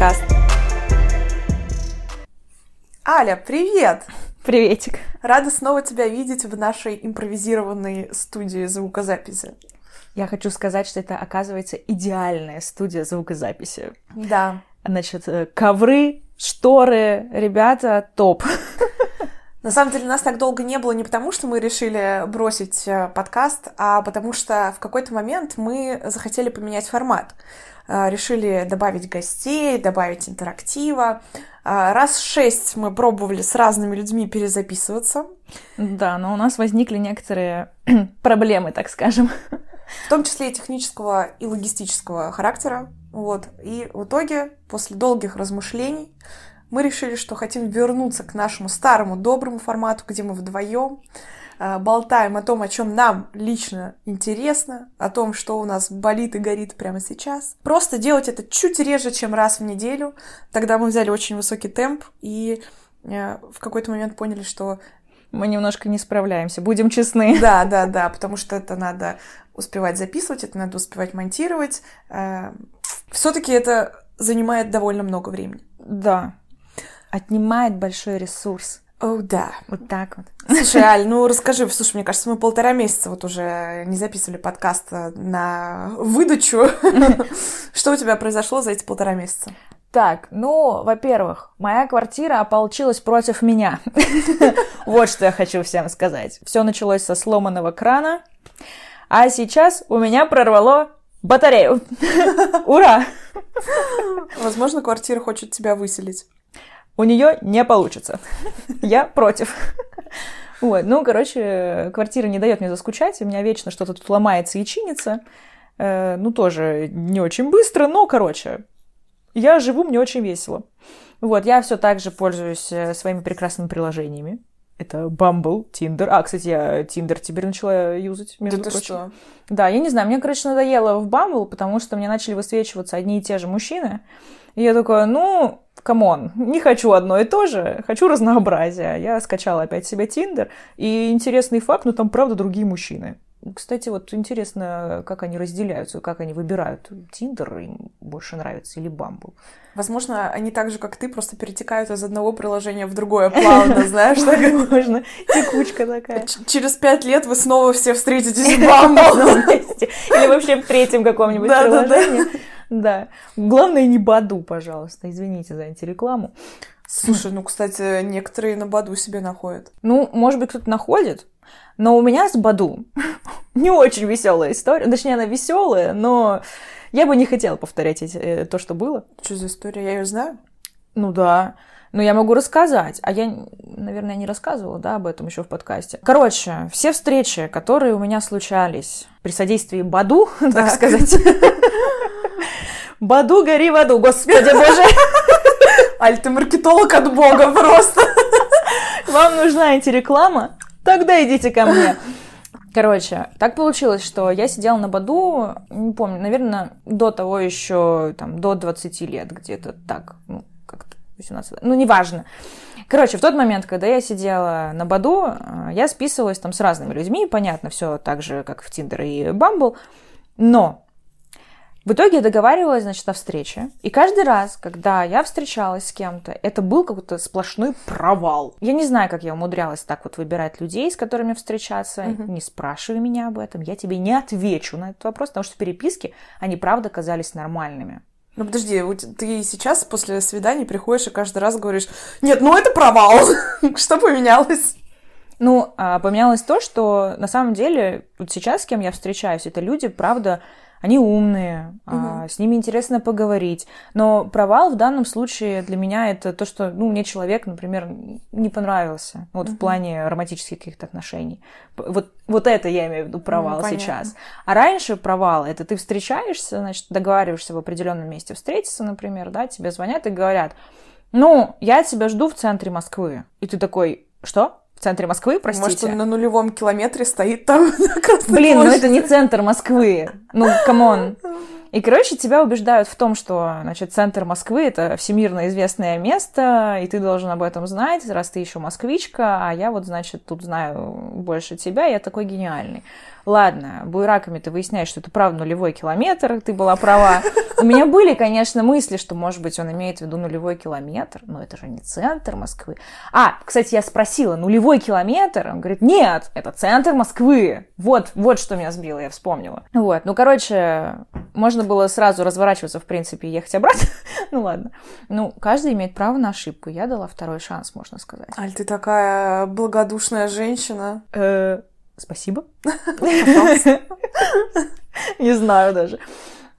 подкаст. Аля, привет! Приветик. Рада снова тебя видеть в нашей импровизированной студии звукозаписи. Я хочу сказать, что это, оказывается, идеальная студия звукозаписи. Да. Значит, э, ковры, шторы, ребята, топ. На самом деле нас так долго не было не потому, что мы решили бросить э, подкаст, а потому что в какой-то момент мы захотели поменять формат. Э, решили добавить гостей, добавить интерактива. Э, раз шесть мы пробовали с разными людьми перезаписываться. Да, но у нас возникли некоторые проблемы, так скажем. В том числе и технического, и логистического характера. Вот. И в итоге, после долгих размышлений, мы решили, что хотим вернуться к нашему старому доброму формату, где мы вдвоем болтаем о том, о чем нам лично интересно, о том, что у нас болит и горит прямо сейчас. Просто делать это чуть реже, чем раз в неделю. Тогда мы взяли очень высокий темп и э, в какой-то момент поняли, что мы немножко не справляемся, будем честны. Да, да, да, потому что это надо успевать записывать, это надо успевать монтировать. Э, Все-таки это занимает довольно много времени. Да, отнимает большой ресурс. О, oh, да. Вот так вот. Слушай, Аль, ну расскажи, слушай, мне кажется, мы полтора месяца вот уже не записывали подкаст на выдачу. Что у тебя произошло за эти полтора месяца? Так, ну, во-первых, моя квартира ополчилась против меня. Вот что я хочу всем сказать. Все началось со сломанного крана, а сейчас у меня прорвало батарею. Ура! Возможно, квартира хочет тебя выселить у нее не получится. Я против. Вот, ну, короче, квартира не дает мне заскучать, у меня вечно что-то тут ломается и чинится. Э, ну, тоже не очень быстро, но, короче, я живу, мне очень весело. Вот, я все так же пользуюсь э, своими прекрасными приложениями. Это Bumble, Tinder. А, кстати, я Tinder теперь начала юзать, между да прочим. Что? Да, я не знаю, мне, короче, надоело в Bumble, потому что мне начали высвечиваться одни и те же мужчины. И я такая, ну, come on, не хочу одно и то же, хочу разнообразия. Я скачала опять себе Tinder, и интересный факт, ну там правда другие мужчины. Кстати, вот интересно, как они разделяются, как они выбирают. Тиндер им больше нравится или Бамбл. Возможно, они так же, как ты, просто перетекают из одного приложения в другое плавно, знаешь? Так можно. Текучка такая. Через пять лет вы снова все встретитесь в Бамбл. Или вообще в третьем каком-нибудь приложении. Да. Главное, не Баду, пожалуйста. Извините за антирекламу. Слушай, ну, кстати, некоторые на Баду себе находят. Ну, может быть, кто-то находит, но у меня с Баду не очень веселая история. Точнее, она веселая, но я бы не хотела повторять эти, э, то, что было. Что за история? Я ее знаю? Ну да. Но я могу рассказать. А я, наверное, не рассказывала, да, об этом еще в подкасте. Короче, все встречи, которые у меня случались при содействии Баду, так сказать, Баду, гори в аду, господи боже. Аль, ты маркетолог от бога просто. Вам нужна антиреклама? Тогда идите ко мне. Короче, так получилось, что я сидела на Баду, не помню, наверное, до того еще, там, до 20 лет где-то так, ну, как-то 18, ну, неважно. Короче, в тот момент, когда я сидела на Баду, э, я списывалась там с разными людьми, понятно, все так же, как в Тиндер и Бамбл, но в итоге я договаривалась, значит, о встрече. И каждый раз, когда я встречалась с кем-то, это был какой-то сплошной провал. Я не знаю, как я умудрялась так вот выбирать людей, с которыми встречаться. Угу. Не спрашивай меня об этом. Я тебе не отвечу на этот вопрос, потому что переписки, они правда казались нормальными. Ну подожди, ты сейчас после свидания приходишь и каждый раз говоришь, нет, ну это провал. Что поменялось? Ну, а, поменялось то, что на самом деле вот сейчас с кем я встречаюсь, это люди, правда, они умные, угу. а, с ними интересно поговорить. Но провал в данном случае для меня это то, что ну, мне человек, например, не понравился. Вот угу. в плане романтических каких-то отношений. Вот, вот это я имею в виду провал ну, сейчас. А раньше провал это ты встречаешься, значит, договариваешься в определенном месте встретиться, например, да, тебе звонят и говорят, ну, я тебя жду в центре Москвы. И ты такой, что? В центре Москвы, простите. Может, он на нулевом километре стоит там Блин, ну это не центр Москвы. Ну, come on. И, короче, тебя убеждают в том, что, значит, центр Москвы — это всемирно известное место, и ты должен об этом знать, раз ты еще москвичка, а я вот, значит, тут знаю больше тебя, я такой гениальный. Ладно, буйраками ты выясняешь, что это правда нулевой километр, ты была права. У меня были, конечно, мысли, что, может быть, он имеет в виду нулевой километр, но это же не центр Москвы. А, кстати, я спросила, нулевой километр? Он говорит, нет, это центр Москвы. Вот, вот что меня сбило, я вспомнила. Вот, ну, короче, можно было сразу разворачиваться, в принципе, и ехать обратно. ну, ладно. Ну, каждый имеет право на ошибку. Я дала второй шанс, можно сказать. Аль, ты такая благодушная женщина. Э, спасибо. Не знаю даже.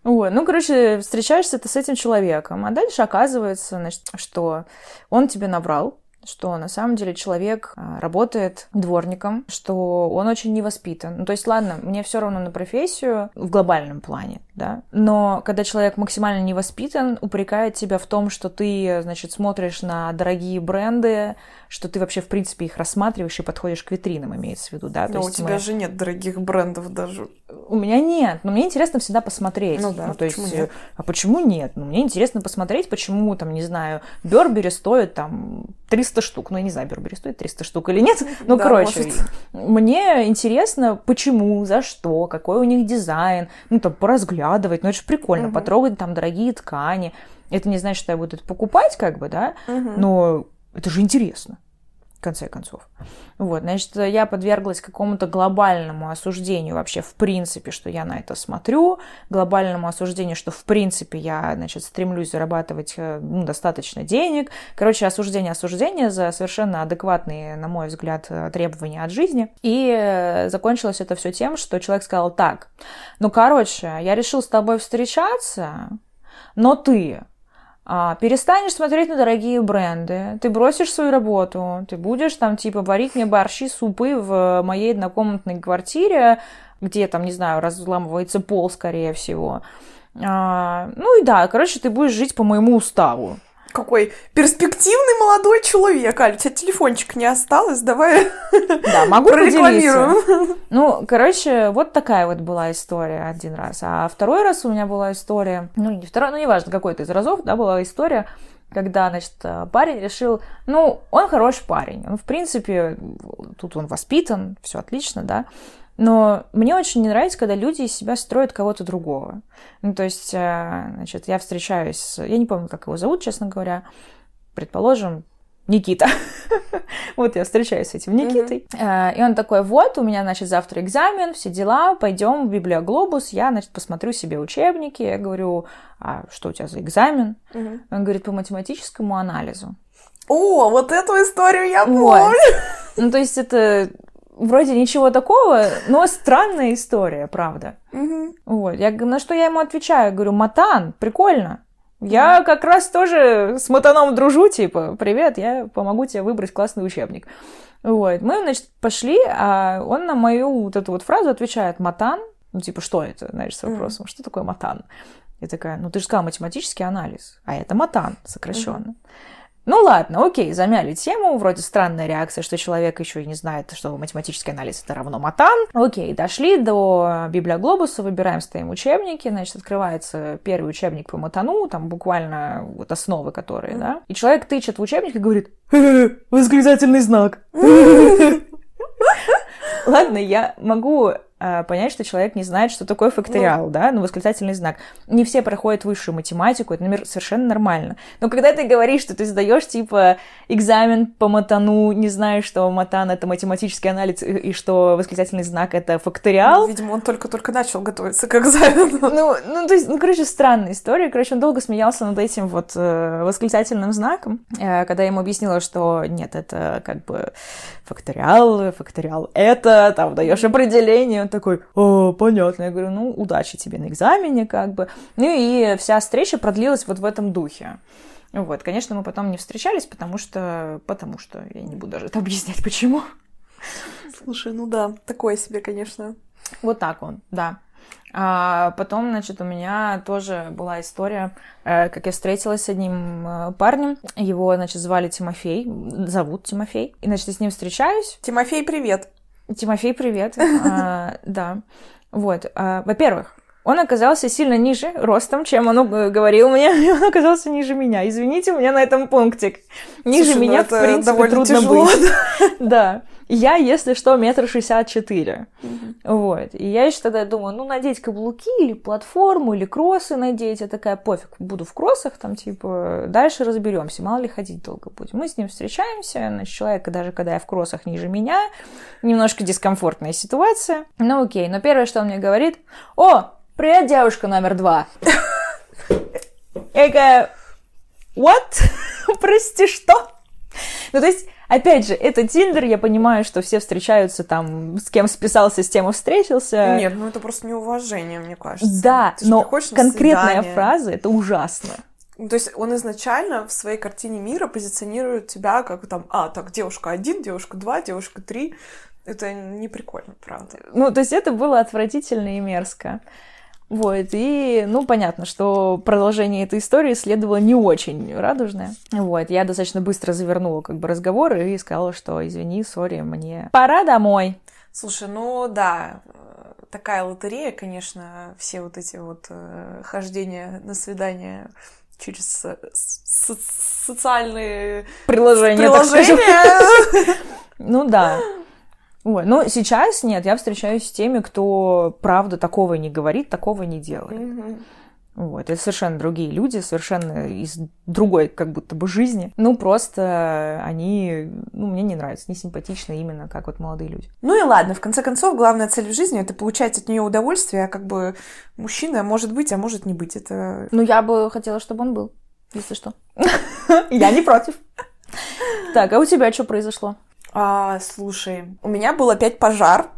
Вот. Ну, короче, встречаешься ты с этим человеком, а дальше оказывается, значит, что он тебе набрал, что на самом деле человек а, работает дворником, что он очень невоспитан. Ну, то есть, ладно, мне все равно на профессию в глобальном плане, да, но когда человек максимально невоспитан, упрекает тебя в том, что ты, значит, смотришь на дорогие бренды, что ты вообще, в принципе, их рассматриваешь и подходишь к витринам, имеется в виду, да. Но у тебя мы... же нет дорогих брендов даже. У меня нет, но мне интересно всегда посмотреть. Ну да, ну, то почему есть, нет? А почему нет? Ну, мне интересно посмотреть, почему, там, не знаю, Бербери стоит, там, 300 штук. Ну, я не знаю, Бербери стоит 300 штук или нет. Ну, Да, короче, может. мне интересно, почему, за что, какой у них дизайн. Ну, там, поразглядывать. Ну, это же прикольно, Мгм. потрогать там дорогие ткани. Это не значит, что я буду это покупать, как бы, да, Мгм. но это же интересно, в конце концов. Вот, значит, я подверглась какому-то глобальному осуждению вообще в принципе, что я на это смотрю, глобальному осуждению, что в принципе я, значит, стремлюсь зарабатывать э, ну, достаточно денег. Короче, осуждение, осуждение за совершенно адекватные, на мой взгляд, э, требования от жизни. И э, закончилось это все тем, что человек сказал так, ну, короче, я решил с тобой встречаться, но ты перестанешь смотреть на дорогие бренды, ты бросишь свою работу, ты будешь там типа варить мне борщи, супы в моей однокомнатной квартире, где там, не знаю, разламывается пол, скорее всего. А, ну и да, короче, ты будешь жить по моему уставу. Какой перспективный молодой человек. Аль, у тебя телефончик не осталось, давай Да, могу прорекламируем. Ну, короче, вот такая вот была история один раз. А второй раз у меня была история, ну, не второй, ну, неважно, какой-то из разов, да, была история, когда, значит, парень решил, ну, он хороший парень, он, в принципе, тут он воспитан, все отлично, да, но мне очень не нравится, когда люди из себя строят кого-то другого. Ну, то есть, э, значит, я встречаюсь, с- я не помню, как его зовут, честно говоря, предположим, Никита. Вот я встречаюсь с этим Никитой. Э, И он такой, вот, у меня, значит, завтра экзамен, все дела, пойдем в Библиоглобус, я, значит, посмотрю себе учебники. Я говорю, а что у тебя за экзамен? Он говорит, по математическому анализу. О, вот эту историю я Вот. помню. Ну, то есть это вроде ничего такого, но странная история, правда. Мгм. Вот. Я, на что я ему отвечаю? Говорю, Матан, прикольно. Я как раз тоже с Матаном дружу, типа, привет, я помогу тебе выбрать классный учебник. Вот. Мы, значит, пошли, а он на мою вот эту вот фразу отвечает, Матан, ну, типа, что это, знаешь, с вопросом, что такое Матан? Я такая, ну, ты же сказала математический анализ, а это Матан сокращенно. Ну ладно, окей, замяли тему, вроде странная реакция, что человек еще и не знает, что математический анализ это равно матан. Окей, дошли до библиоглобуса, выбираем, стоим учебники, значит, открывается первый учебник по матану, там буквально вот основы которые, да, и человек тычет в учебник и говорит, «Э, восклицательный знак. Ладно, я могу понять, что человек не знает, что такое факториал, да, ну, восклицательный знак. Не все проходят высшую математику, это например, совершенно нормально. Но когда ты говоришь, что ты сдаешь, типа, экзамен по матану, не знаешь, что матан — это математический анализ, и, и что восклицательный знак — это факториал, Видимо, он только-только начал готовиться к экзамену. ну, ну, то есть, ну, короче, странная история. Короче, он долго смеялся над этим вот э, восклицательным знаком, э, когда я ему объяснила, что нет, это как бы факториал, факториал это, там, даешь определение. Такой, о, понятно. Я говорю, ну, удачи тебе на экзамене, как бы. Ну, и вся встреча продлилась вот в этом духе. Вот, конечно, мы потом не встречались, потому что... Потому что... Я не буду даже это объяснять, почему. Слушай, ну да, такое себе, конечно. Вот так он, да. А потом, значит, у меня тоже была история, э, как я встретилась с одним э, парнем. Его, значит, звали Тимофей, зовут Тимофей. И, значит, я с ним встречаюсь. Тимофей, привет. Тимофей, привет. А, Да. Вот. а, Во-первых, он оказался сильно ниже ростом, чем он говорил мне. И он оказался ниже меня. Извините, у меня на этом пунктик. Ниже Слушай, ну меня, в принципе, довольно трудно тяжело, быть. Да. Я, если что, метр шестьдесят четыре. Вот. И я еще тогда думаю, ну, надеть каблуки или платформу, или кроссы надеть. Я такая, пофиг, буду в кроссах, там, типа, дальше разберемся. Мало ли ходить долго будет. Мы с ним встречаемся, значит, человек, даже когда я в кроссах ниже меня, немножко дискомфортная ситуация. Ну, окей. Но первое, что он мне говорит, о, привет, девушка номер два. Я такая, what? Прости, что? Ну, то есть, опять же, это Тиндер, я понимаю, что все встречаются там, с кем списался, с тем и встретился. Нет, ну это просто неуважение, мне кажется. Да, Ты но конкретная фраза, это ужасно. Ну, То есть он изначально в своей картине мира позиционирует тебя как там, а, так, девушка один, девушка два, девушка три. Это не прикольно, правда. Ну, то есть это было отвратительно и мерзко. Вот, и, ну, понятно, что продолжение этой истории следовало не очень радужное. Вот, я достаточно быстро завернула как бы разговор и сказала, что извини, сори, мне пора домой. Слушай, ну да, э, такая лотерея, конечно, все вот эти вот э, хождения на свидание через э, со- социальные скажем. приложения. Ну да. Ой, ну сейчас нет, я встречаюсь с теми, кто правда такого не говорит, такого не делает. Мгм. Вот, это совершенно другие люди, совершенно из другой как будто бы жизни. Ну, просто они, ну, мне не нравятся, не симпатичны именно как вот молодые люди. Ну и ладно, в конце концов, главная цель в жизни это получать от нее удовольствие, а как бы мужчина может быть, а может не быть. Это Ну, я бы хотела, чтобы он был, если что. Я не против. Так, а у тебя что произошло? А, слушай, у меня был опять пожар.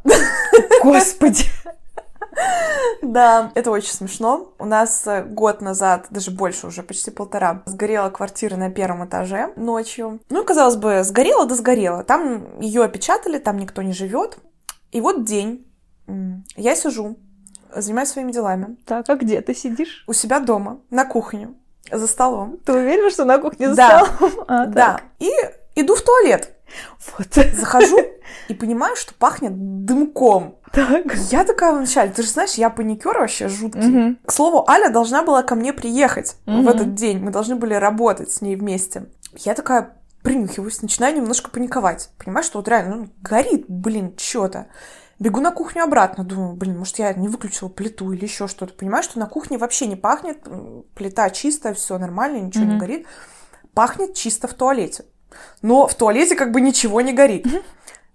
Господи. Да, это очень смешно. У нас э, год назад, даже больше уже, почти полтора, сгорела квартира на первом этаже ночью. Ну, казалось бы, сгорела да сгорела. Там ее опечатали, там никто не живет. И вот день. Я сижу, занимаюсь своими делами. Так, а где ты сидишь? У себя дома, на кухне, за столом. Ты уверена, что на кухне за Да. столом? А, Да. так. И иду в туалет. Вот. Захожу и понимаю, что пахнет дымком. Так. Я такая вначале, ты же знаешь, я паникер вообще жуткий. Мгм. К слову, Аля должна была ко мне приехать Мгм. в этот день. Мы должны были работать с ней вместе. Я такая принюхиваюсь, начинаю немножко паниковать. Понимаю, что вот реально ну, горит, блин, что-то. Бегу на кухню обратно, думаю, блин, может, я не выключила плиту или еще что-то. Понимаю, что на кухне вообще не пахнет, плита чистая, все нормально, ничего не Мгм. горит. Пахнет чисто в туалете. Но в туалете как бы ничего не горит.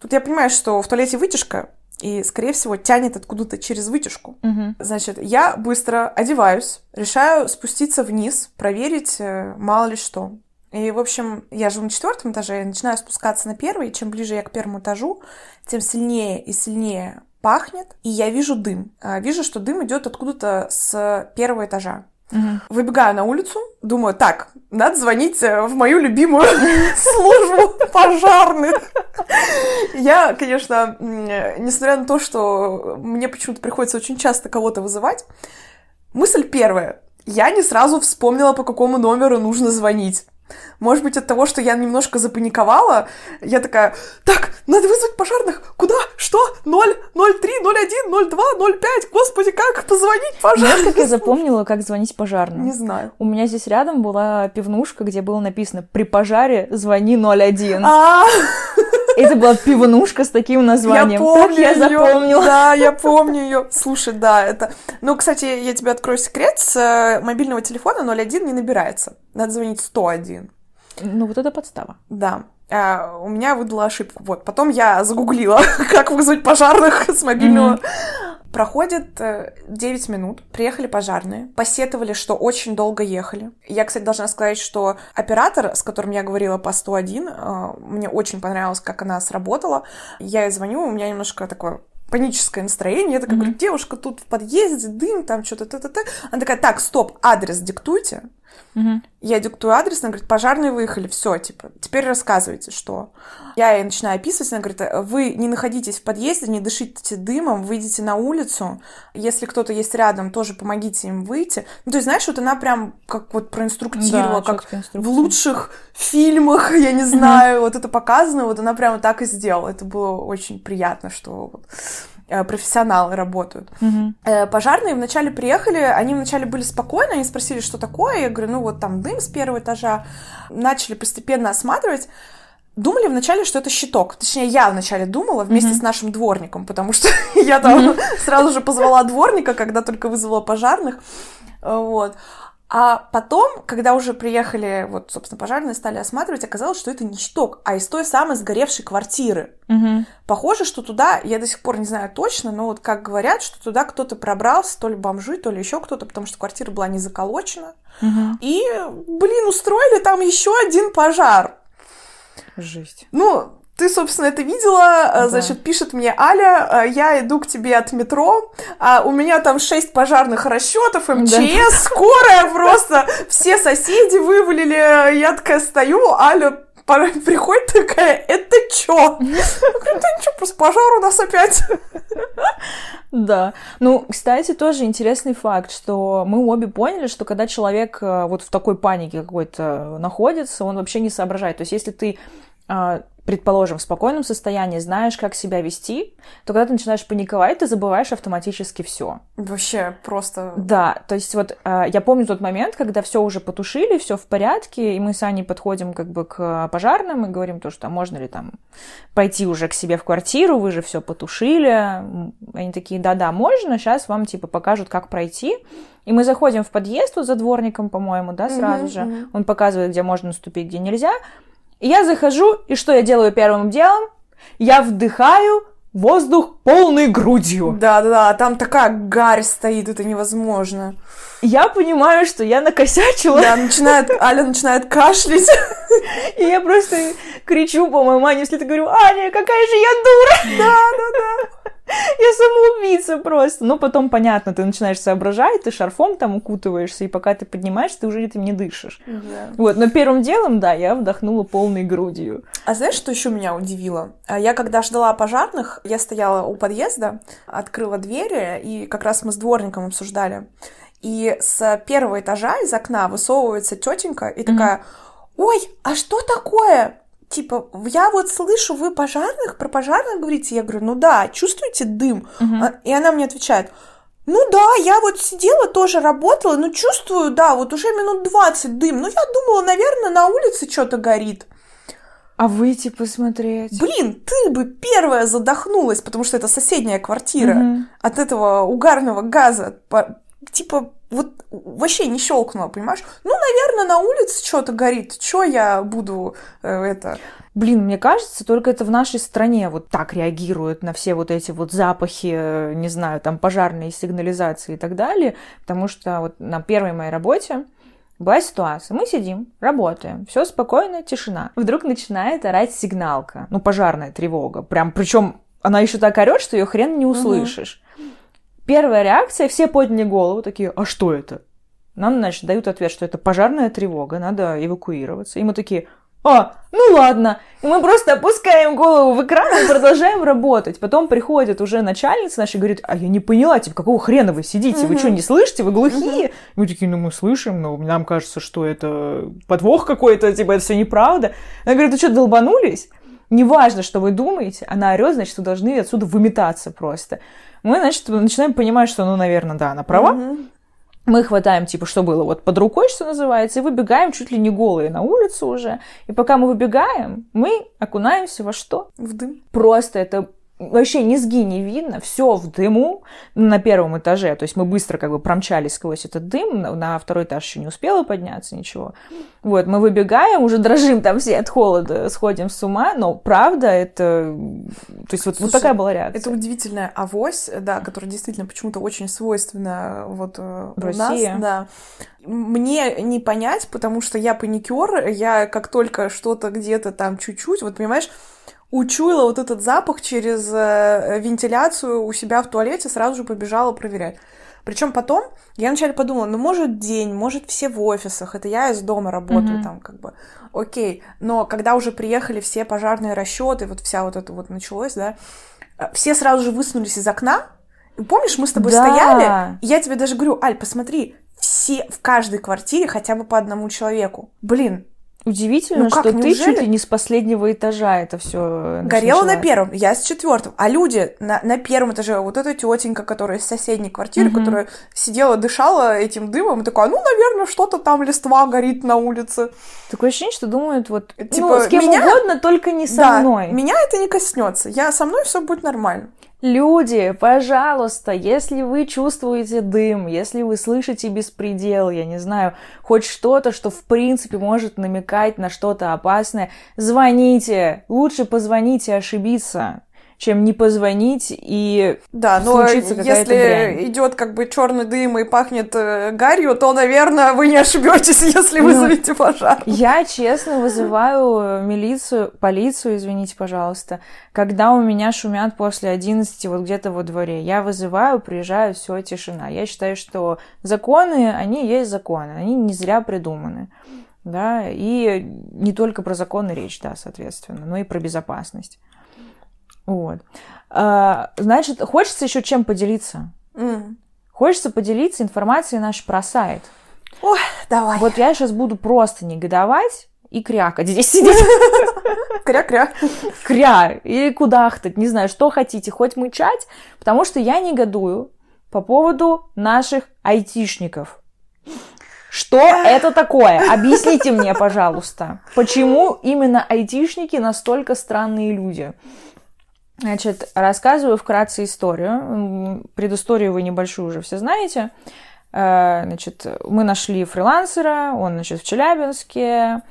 Тут я понимаю, что в туалете вытяжка, и, скорее всего, тянет откуда-то через вытяжку. Мгм. Значит, я быстро одеваюсь, решаю спуститься вниз, проверить, э, мало ли что. И, в общем, я живу на четвертом этаже, я начинаю спускаться на первый, и чем ближе я к первому этажу, тем сильнее и сильнее пахнет, и я вижу дым. А, Вижу, что дым идет откуда-то с первого этажа. Мгм. Выбегаю на улицу, думаю, так, надо звонить э, в мою любимую службу пожарных. Я, конечно, э, несмотря на то, что мне почему-то приходится очень часто кого-то вызывать, мысль первая. Я не сразу вспомнила, по какому номеру нужно звонить. Может быть, от того, что я немножко запаниковала, я такая, так, надо вызвать пожарных. Куда? Что? 0, 03, 01, 02, 05. Господи, как позвонить Знаешь, пожарным? как я запомнила, как звонить пожарным? Не знаю. У меня здесь рядом была пивнушка, где было написано «При пожаре звони 01». А, Это была пивнушка с таким названием. я помню так я её. запомнила. Да, я помню ее. Слушай, да, это... Ну, кстати, я тебе открою секрет. С э, мобильного телефона 01 не набирается. Надо звонить 101. Ну, вот это подстава. Да. А, у меня выдала ошибку. Вот. Потом я загуглила, как вызвать пожарных с мобильного. Проходит э, 9 минут, приехали пожарные, посетовали, что очень долго ехали. Я, кстати, должна сказать, что оператор, с которым я говорила по 101, э, мне очень понравилось, как она сработала. Я ей звоню, у меня немножко такое паническое настроение. Я такая Мгм. говорю, девушка, тут в подъезде дым, там что-то, т-т-т. Она такая, так, стоп, адрес диктуйте. Мгм. Я диктую адрес, она говорит, пожарные выехали, все, типа, теперь рассказывайте, что. Я ей начинаю описывать, она говорит, вы не находитесь в подъезде, не дышите дымом, выйдите на улицу, если кто-то есть рядом, тоже помогите им выйти. Ну, то есть, знаешь, вот она прям как вот проинструктировала, Да, как в лучших фильмах, я не знаю, вот это показано, вот она прямо так и сделала. Это было очень приятно, что вот, профессионалы работают. Э, Пожарные вначале приехали, они вначале были спокойны, они спросили, что такое, я говорю, ну вот там дым с первого этажа, начали постепенно осматривать, думали вначале, что это щиток. Точнее, я вначале думала вместе mm-hmm. с нашим дворником, потому что я там mm-hmm. сразу же позвала дворника, когда только вызвала пожарных. Вот. А потом, когда уже приехали, вот, собственно, пожарные стали осматривать, оказалось, что это не щиток, а из той самой сгоревшей квартиры. Угу. Похоже, что туда, я до сих пор не знаю точно, но вот как говорят, что туда кто-то пробрался, то ли бомжи, то ли еще кто-то, потому что квартира была не заколочена. Угу. И, блин, устроили там еще один пожар. Жесть. Ну, ты, собственно, это видела, э, да. значит, пишет мне Аля, э, я иду к тебе от метро, а у меня там шесть пожарных расчетов, МЧС, да. скорая просто, все соседи вывалили, я такая стою, Аля приходит такая, это чё? Это ничего, просто пожар у нас опять. Да. Ну, кстати, тоже интересный факт, что мы обе поняли, что когда человек э, вот в такой панике какой-то находится, он вообще не соображает. То есть, если ты предположим, в спокойном состоянии знаешь, как себя вести, то когда ты начинаешь паниковать, ты забываешь автоматически все. Вообще просто... Да, то есть вот э, я помню тот момент, когда все уже потушили, все в порядке, и мы с Аней подходим как бы к пожарным и говорим то, что а можно ли там пойти уже к себе в квартиру, вы же все потушили. Они такие, да-да, можно, сейчас вам типа покажут, как пройти. И мы заходим в подъезд вот за дворником, по-моему, да, сразу mm-hmm, же. Mm-hmm. Он показывает, где можно наступить, где нельзя. И я захожу, и что я делаю первым делом? Я вдыхаю воздух полной грудью. Да-да-да, там такая гарь стоит, это невозможно. Я понимаю, что я накосячила. Да, начинает, Аля начинает кашлять. И я просто кричу по моему Ане вслед и говорю, Аня, какая же я дура! Да, да, да. Я самоубийца просто. Ну, потом, понятно, ты начинаешь соображать, ты шарфом там укутываешься, и пока ты поднимаешься, ты уже этим не дышишь. Да. Вот, но первым делом, да, я вдохнула полной грудью. А знаешь, что еще меня удивило? А я когда ждала пожарных, я стояла у подъезда, открыла двери, и как раз мы с дворником обсуждали. И с первого этажа из окна высовывается тетенька и такая, ой, а что такое? Типа, я вот слышу, вы пожарных, про пожарных говорите? Я говорю, ну да, чувствуете дым? Uh-huh. И она мне отвечает, ну да, я вот сидела, тоже работала, но чувствую, да, вот уже минут 20 дым. Ну, я думала, наверное, на улице что-то горит. А выйти посмотреть? Блин, ты бы первая задохнулась, потому что это соседняя квартира Угу. от этого угарного газа. Типа, вот вообще не щелкнула, понимаешь? Ну, наверное, на улице что-то горит. Что я буду э, это... Блин, мне кажется, только это в нашей стране вот так реагируют на все вот эти вот запахи, э, не знаю, там пожарные сигнализации и так далее, потому что вот на первой моей работе была ситуация. Мы сидим, работаем, все спокойно, тишина. Вдруг начинает орать сигналка, ну, пожарная тревога. Прям, причем она еще так орет, что ее хрен не услышишь. Первая реакция, все подняли голову, такие, а что это? Нам, значит, дают ответ, что это пожарная тревога, надо эвакуироваться. И мы такие, а, ну ладно. И мы просто опускаем голову в экран и продолжаем работать. Потом приходит уже начальница наша и говорит, а я не поняла, типа, какого хрена вы сидите? Вы что, не слышите? Вы глухие? И мы такие, ну мы слышим, но нам кажется, что это подвох какой-то, типа, это все неправда. Она говорит, вы что, долбанулись? Неважно, что вы думаете, она орет, значит, вы должны отсюда выметаться просто. Мы, значит, начинаем понимать, что, ну, наверное, да, она права. Мгм. Мы хватаем, типа, что было вот под рукой, что называется, и выбегаем чуть ли не голые на улицу уже. И пока мы выбегаем, мы окунаемся во что? В дым. Просто это вообще низги не видно, все в дыму на первом этаже. То есть мы быстро как бы промчались сквозь этот дым, на, второй этаж еще не успела подняться, ничего. Вот, мы выбегаем, уже дрожим там все от холода, сходим с ума, но правда это... То есть вот, вот Слушай, такая была реакция. Это удивительная авось, да, которая действительно почему-то очень свойственна вот э, В у России. нас, да. Мне не понять, потому что я паникер, я как только что-то где-то там чуть-чуть, вот понимаешь, учуяла вот этот запах через э, вентиляцию у себя в туалете, сразу же побежала проверять. Причем потом я вначале подумала, ну, может, день, может, все в офисах, это я из дома работаю Мгм. там, как бы, окей. Но когда уже приехали все пожарные расчеты, вот вся вот это вот началось, да, э, все сразу же высунулись из окна. И помнишь, мы с тобой Да. стояли, и я тебе даже говорю, Аль, посмотри, все в каждой квартире хотя бы по одному человеку. Блин, Удивительно, Ну как, что ты неужели? чуть ли не с последнего этажа это все Горела на первом, я с четвертым. А люди на, на первом этаже, вот эта тетенька, которая из соседней квартиры, Мгм. которая сидела, дышала этим дымом, и такая, ну, наверное, что-то там листва горит на улице. Такое ощущение, что думают вот, ну, Типа, с кем меня- угодно, только не со да, мной. меня это не коснется. Я со мной все будет нормально. Люди, пожалуйста, если вы чувствуете дым, если вы слышите беспредел, я не знаю, хоть что-то, что в принципе может намекать на что-то опасное, звоните. Лучше позвонить и ошибиться, чем не позвонить и Да, но какая-то дрянь. если идет как бы черный дым и пахнет э, гарью, то, наверное, вы не ошибетесь, если Ну, вызовете пожар. Я честно вызываю милицию, полицию, извините, пожалуйста, когда у меня шумят после 11 вот где-то во дворе. Я вызываю, приезжаю, все, тишина. Я считаю, что законы, они есть законы, они не зря придуманы. Да, и не только про законы речь, да, соответственно, но и про безопасность. Вот. А, Значит, хочется еще чем поделиться? М. Хочется поделиться информацией наш про сайт. Ой, давай. Вот я сейчас буду просто негодовать и крякать здесь сидеть. Кря-кря. Кря или кудахтать, не знаю, что хотите, хоть мычать, потому что я негодую по поводу наших айтишников. Что это такое? Объясните мне, пожалуйста, почему именно айтишники настолько странные люди? Значит, рассказываю вкратце историю. Предысторию вы небольшую уже все знаете. Э, Значит, мы нашли фрилансера, он, значит, в Челябинске,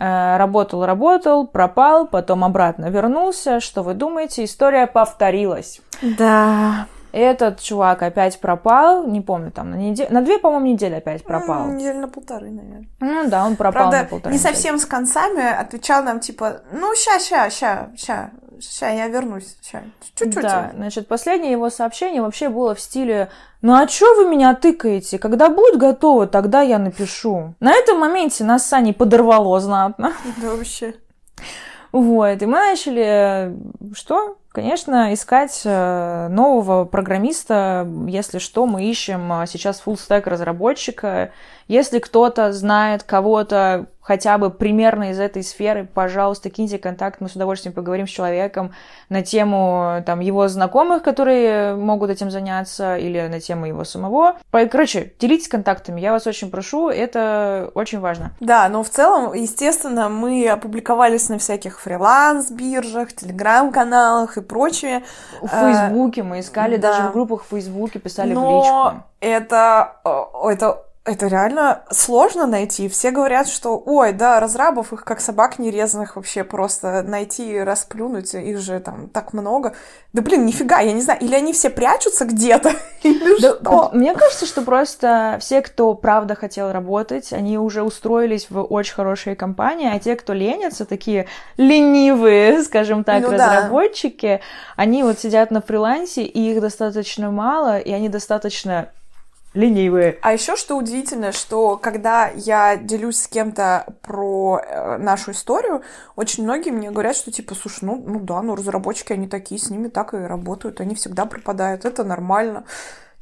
Э, работал, работал, пропал, потом обратно вернулся. Что вы думаете? История повторилась. Да. Этот чувак опять пропал, не помню, там на неделю, на две, по-моему, недели опять пропал. М, Недели на полторы, наверное. Ну да, он пропал на Правда, полторы не недели. совсем с концами, отвечал нам типа, ну, ща, ща, ща, ща, ща, я вернусь, ща, чуть-чуть. Да, значит, последнее его сообщение вообще было в стиле «Ну а чё вы меня тыкаете? Когда будет готово, тогда я напишу». На этом моменте нас с Аней подорвало знатно. Да, вообще. Вот, и мы начали, э, что? Конечно, искать э, нового программиста. Если что, мы ищем э, сейчас full stack разработчика. Если кто-то знает кого-то хотя бы примерно из этой сферы, пожалуйста, киньте контакт, мы с удовольствием поговорим с человеком на тему э, там, его знакомых, которые могут этим заняться, или на тему его самого. Короче, делитесь контактами, я вас очень прошу, это очень важно. Да, но в целом, естественно, мы опубликовались на всяких фриланс-биржах, телеграм-каналах и прочее. В Фейсбуке мы искали, да. даже в группах в Фейсбуке писали в Но личку. это, э, это, это реально сложно найти. Все говорят, что, ой, да, разрабов их как собак нерезанных вообще просто найти и расплюнуть, их же там так много. Да блин, нифига, я не знаю, или они все прячутся где-то, или Да, что? Мне кажется, что просто все, кто правда хотел работать, они уже устроились в очень хорошие компании, а те, кто ленятся, такие ленивые, скажем так, Ну да. разработчики, они вот сидят на фрилансе, и их достаточно мало, и они достаточно ленивые. А еще что удивительно, что когда я делюсь с кем-то про э, нашу историю, очень многие мне говорят, что типа, слушай, ну, ну да, ну разработчики, они такие, с ними так и работают, они всегда пропадают, это нормально.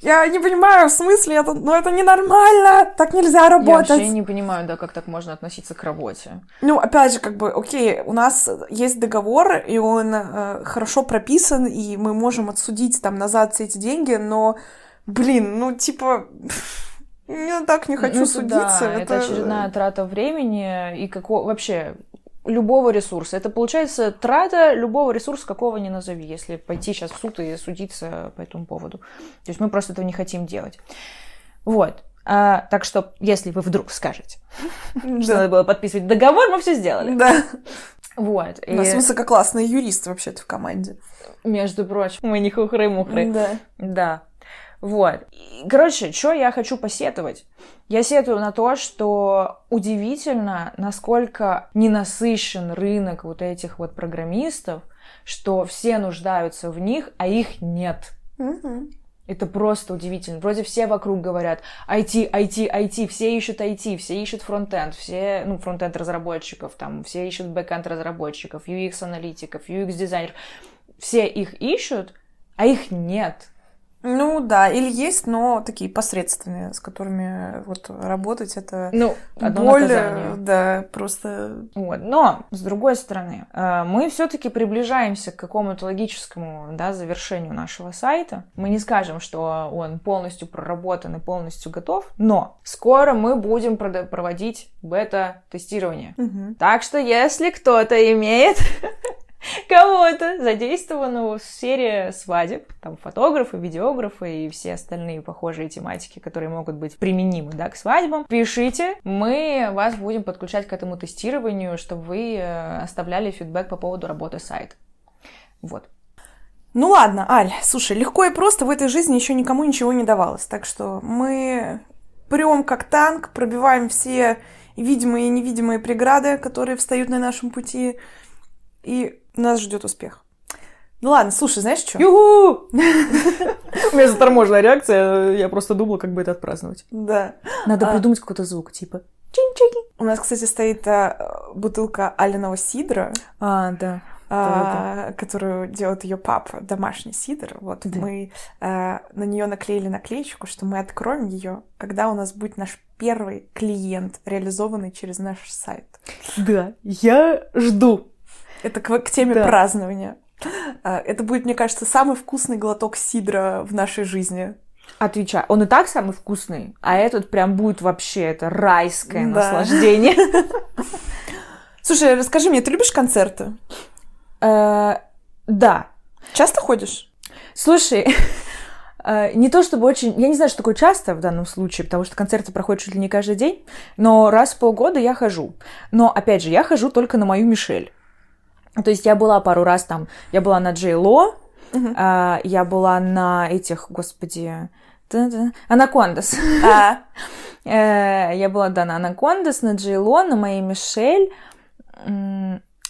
Я не понимаю, в смысле, это, ну это ненормально, так нельзя Я работать. вообще не понимаю, да, как так можно относиться к работе. Ну, опять же, как бы, окей, у нас есть договор, и он э, хорошо прописан, и мы можем отсудить там назад все эти деньги, но, блин, ну, типа, я так не хочу Ну, это судиться. да, это... очередная трата времени и какого вообще любого ресурса. Это получается трата любого ресурса, какого ни назови, если пойти сейчас в суд и судиться по этому поводу. То есть мы просто этого не хотим делать. Вот. А, так что, если вы вдруг скажете, что надо было подписывать договор, мы все сделали. Да. Вот. У нас высококлассные юристы вообще-то в команде. между прочим, мы не хухры-мухры. Да. Да. Вот. И, Короче, что я хочу посетовать? Я сетую на то, что удивительно, насколько ненасыщен рынок вот этих вот программистов, что все нуждаются в них, а их нет. Мгм. Это просто удивительно. Вроде все вокруг говорят IT, IT, IT, все ищут IT, все ищут фронтенд, все, ну, фронтенд разработчиков, там, все ищут бэкенд разработчиков, UX аналитиков, UX дизайнеров. Все их ищут, а их нет. Ну да, или есть, но такие посредственные, с которыми вот работать это Ну, одно боль, наказание. да, просто Вот. Но, с другой стороны, э, мы все-таки приближаемся к какому-то логическому да, завершению нашего сайта. Мы не скажем, что он полностью проработан и полностью готов, но скоро мы будем проводить бета-тестирование. Мгм. Так что, если кто-то имеет кого-то задействованного в сфере свадеб, там фотографы, видеографы и все остальные похожие тематики, которые могут быть применимы да, к свадьбам, пишите, мы вас будем подключать к этому тестированию, чтобы вы э, оставляли фидбэк по поводу работы сайта. Вот. Ну ладно, Аль, слушай, легко и просто в этой жизни еще никому ничего не давалось. Так что мы прем как танк, пробиваем все видимые и невидимые преграды, которые встают на нашем пути, и нас ждет успех. Ну ладно, слушай, знаешь что? Юху! У меня заторможенная реакция, я просто думала, как бы это отпраздновать. Да. Надо А. придумать какой-то звук, типа чин-чин. У нас, кстати, стоит а, бутылка Алиного сидра, А, да. а, которую делает ее папа, домашний сидр. Вот Да. мы а, на нее наклеили наклеечку, что мы откроем ее, когда у нас будет наш первый клиент, реализованный через наш сайт. Да, я жду. Это к, к теме Да. празднования. А, Это будет, мне кажется, самый вкусный глоток сидра в нашей жизни. Отвечаю. Он и так самый вкусный, а этот прям будет вообще это райское Да. наслаждение. Слушай, расскажи мне, ты любишь концерты? Э, Да. Часто ходишь? Слушай, э, не то чтобы очень... Я не знаю, что такое часто в данном случае, потому что концерты проходят чуть ли не каждый день, но раз в полгода я хожу. Но, опять же, я хожу только на мою Мишель. То есть я была пару раз там, я была на J.Lo, Мгм. а, я была на этих, господи, Anacondaz. А, Э, Я была, да, на Anacondaz, на J.Lo, на моей Мишель.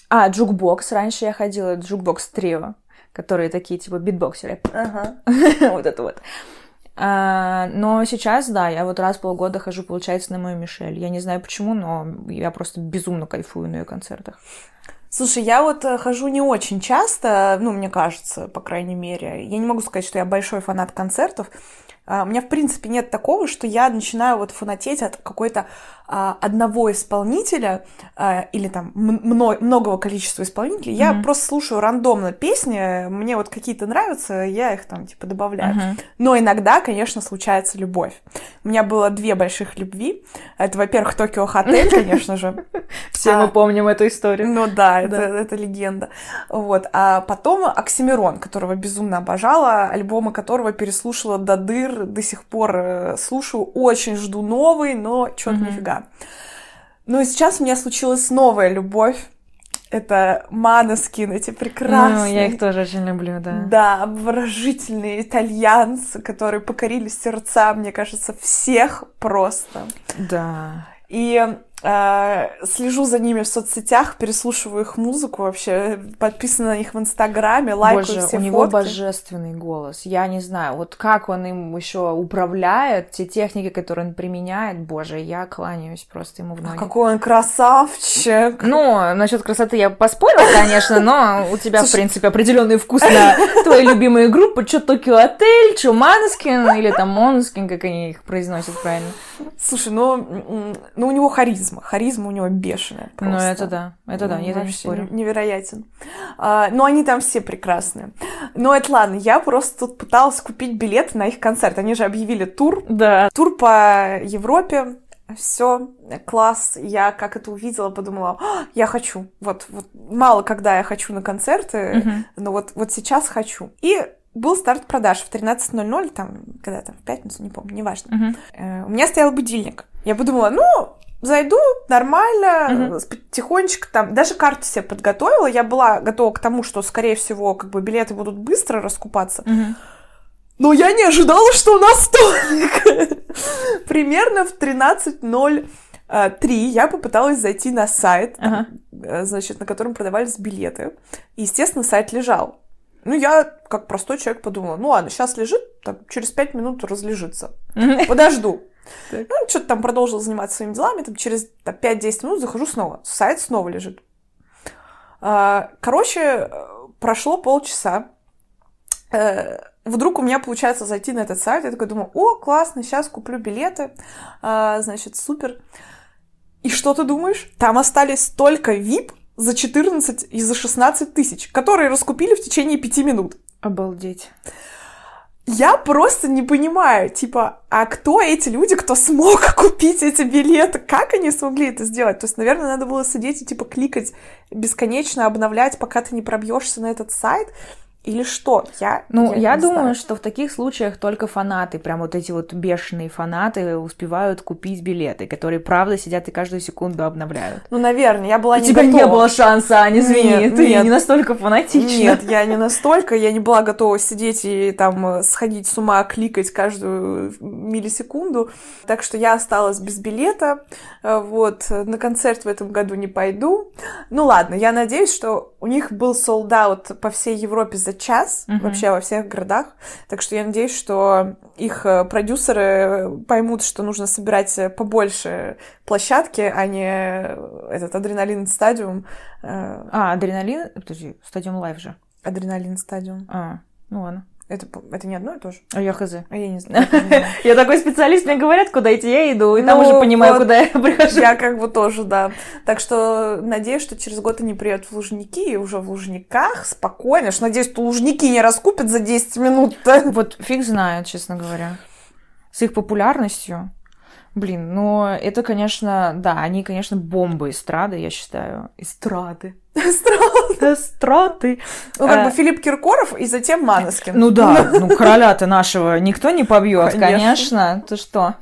А, Jukebox. Раньше я ходила, Jukebox Trio, которые такие, типа, битбоксеры. ага. Вот это вот. А, Но сейчас, да, я вот раз в полгода хожу, получается, на мою Мишель. Я не знаю почему, но я просто безумно кайфую на ее концертах. Слушай, я вот э, хожу не очень часто, ну, мне кажется, по крайней мере. Я не могу сказать, что я большой фанат концертов. А, У меня, в принципе, нет такого, что я начинаю вот фанатеть от какой-то а, одного исполнителя а, или там мно- многого количества исполнителей. Я Мгм. просто слушаю рандомно песни, мне вот какие-то нравятся, я их там типа добавляю. Мгм. Но иногда, конечно, случается любовь. У меня было две больших любви. Это, во-первых, Токио Хотель, конечно же. Все А. мы помним эту историю. Ну Да. это легенда. Вот. А потом Оксимирон, которого безумно обожала, альбомы которого переслушала до дыр, до сих пор э, слушаю. Очень жду новый, но чё-то Мгм. нифига. Ну и сейчас у меня случилась новая любовь. Это Манаскин, эти прекрасные. Ну, я их тоже очень люблю, да. Да, обворожительные итальянцы, которые покорили сердца, мне кажется, всех просто. Да. И слежу за ними в соцсетях, переслушиваю их музыку вообще, подписана на них в Инстаграме, лайкаю Боже, все у него фотки. божественный голос. Я не знаю, вот как он им еще управляет, те техники, которые он применяет, боже, я кланяюсь просто ему в А ноги. какой он красавчик! Ну, насчет красоты я поспорила, конечно, но у тебя, в принципе, определенный вкус на твои любимые группы. Что Токио Отель, что Манскин, или там Монскин, как они их произносят правильно. Слушай, ну, ну у него харизма, харизма у него бешеная Ну, это да, это да, я не спорю. Невероятен. А, но они там все прекрасные. Но это ладно, я просто тут пыталась купить билет на их концерт. Они же объявили тур, Да. тур по Европе. Все, класс. Я как это увидела, подумала, «А, я хочу. Вот, вот мало когда я хочу на концерты, Мгм. но вот, вот сейчас хочу. И был старт продаж в 13.00, там, когда там, в пятницу, не помню, неважно. Мгм. Э, У меня стоял будильник. Я подумала, ну, зайду нормально, с- тихонечко там. Даже карту себе подготовила. Я была готова к тому, что, скорее всего, как бы билеты будут быстро раскупаться. Мгм. Но я не ожидала, что настолько. Примерно в 13.03 я попыталась зайти на сайт, Ага. э, значит, на котором продавались билеты. И, естественно, сайт лежал. Ну, я, как простой человек, подумала, ну ладно, сейчас лежит, там, через пять минут разлежится. Подожду. Так. Ну, что-то там продолжил заниматься своими делами, там, через там, 5-10 минут захожу снова. Сайт снова лежит. А, Короче, прошло полчаса. Э, вдруг у меня получается зайти на этот сайт, я такая думаю, о, классно, сейчас куплю билеты, а, значит, супер. И что ты думаешь? Там остались только VIP за 14 и за 16 тысяч, которые раскупили в течение пяти минут. Обалдеть. Я просто не понимаю, типа, а кто эти люди, кто смог купить эти билеты? Как они смогли это сделать? То есть, наверное, надо было сидеть и, типа, кликать бесконечно, обновлять, пока ты не пробьешься на этот сайт. Или что? Я, ну, я, я думаю, знаю. что в таких случаях только фанаты, прям вот эти вот бешеные фанаты успевают купить билеты, которые, правда, сидят и каждую секунду обновляют. Ну, наверное, я была У не тебя готова. не было шанса, Ань, извини, Нет, ты нет. не настолько фанатична. Нет, я не настолько, я не была готова сидеть и там э, сходить с ума, кликать каждую миллисекунду. Так что я осталась без билета. Э, Вот, на концерт в этом году не пойду. Ну ладно, я надеюсь, что у них был sold out по всей Европе за час, Мгм. вообще во всех городах. Так что я надеюсь, что их э, продюсеры поймут, что нужно собирать э, побольше площадки, а не э, этот Adrenaline Stadium. Э, А, Adrenaline? Подожди, Stadium Live же. Adrenaline Stadium. А, ну ладно. Это, это не одно и то же? А я хз. А я не знаю. Я такой специалист, мне говорят, куда идти, я иду, и там Ну, уже понимаю, куда я прихожу. Я как бы тоже, да. Так что надеюсь, что через год они приедут в Лужники, и уже в Лужниках спокойно. Что надеюсь, что Лужники не раскупят за 10 минут. Вот фиг знает, честно говоря. С их популярностью. Блин, но это, конечно, да, они, конечно, бомбы эстрады, я считаю. Эстрады. Эстрады. Ну, как Э, бы Филипп Киркоров и затем Маноскин. Ну да, ну короля-то нашего никто не побьет, Конечно. конечно. Ты что?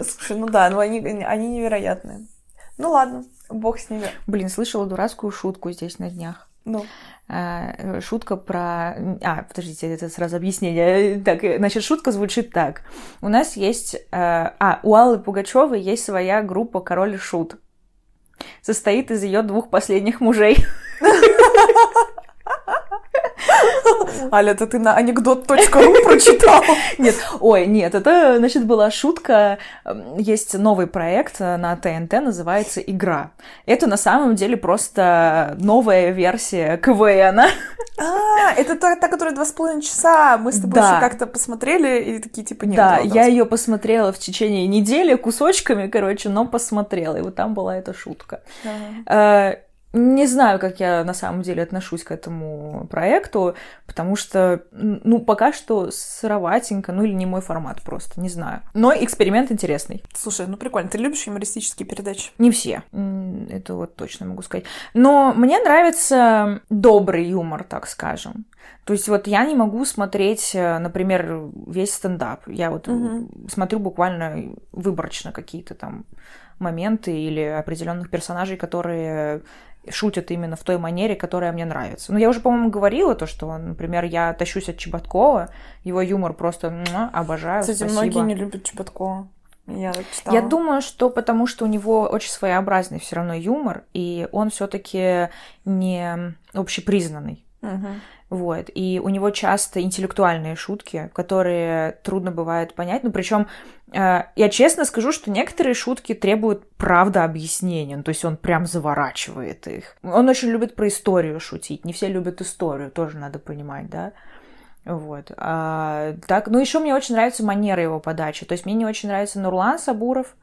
Слушай, ну да, ну они, они невероятные. Ну ладно, бог с ними. Блин, слышала дурацкую шутку здесь на днях. Ну, Э, Шутка про... А, подождите, это сразу объяснение. Так, э, значит, шутка звучит так. У нас есть... А, у Аллы Пугачевой есть своя группа «Король и Шут». Состоит из ее двух последних мужей. Аля, это ты на анекдот.ру прочитал? Нет, ой, нет, это, значит, была шутка. Есть новый проект э, на ТНТ, называется «Игра». Это на самом деле просто новая версия КВН. А, это та, та, которая два с половиной часа. Мы с тобой Да. еще как-то посмотрели и такие, типа, нет. Да, я ее посмотрела в течение недели кусочками, короче, но посмотрела. И вот там была эта шутка. Ага. Не знаю, как я на самом деле отношусь к этому проекту, потому что, ну, пока что сыроватенько, ну, или не мой формат просто, не знаю. Но эксперимент интересный. Слушай, ну прикольно. Ты любишь юмористические передачи? Не все, это вот точно могу сказать. Но мне нравится добрый юмор, так скажем. То есть вот я не могу смотреть, э, например, весь стендап. Я вот Мгм. смотрю буквально выборочно какие-то там моменты или определенных персонажей, которые шутят именно в той манере, которая мне нравится. Ну, я уже, по-моему, говорила то, что, например, я тащусь от Чеботкова, его юмор просто муа, обожаю, Кстати, спасибо. многие не любят Чеботкова. Я читала. Я думаю, что потому что у него очень своеобразный все равно юмор, и он все-таки не общепризнанный. Мгм. Вот. И у него часто интеллектуальные шутки, которые трудно бывает понять. Ну, причем я честно скажу, что некоторые шутки требуют, правда, объяснения. Ну, то есть он прям заворачивает их. Он очень любит про историю шутить. Не все любят историю, тоже надо понимать, да. Вот. А, так, ну, еще мне очень нравится манера его подачи. То есть мне не очень нравится Нурлан Сабуров,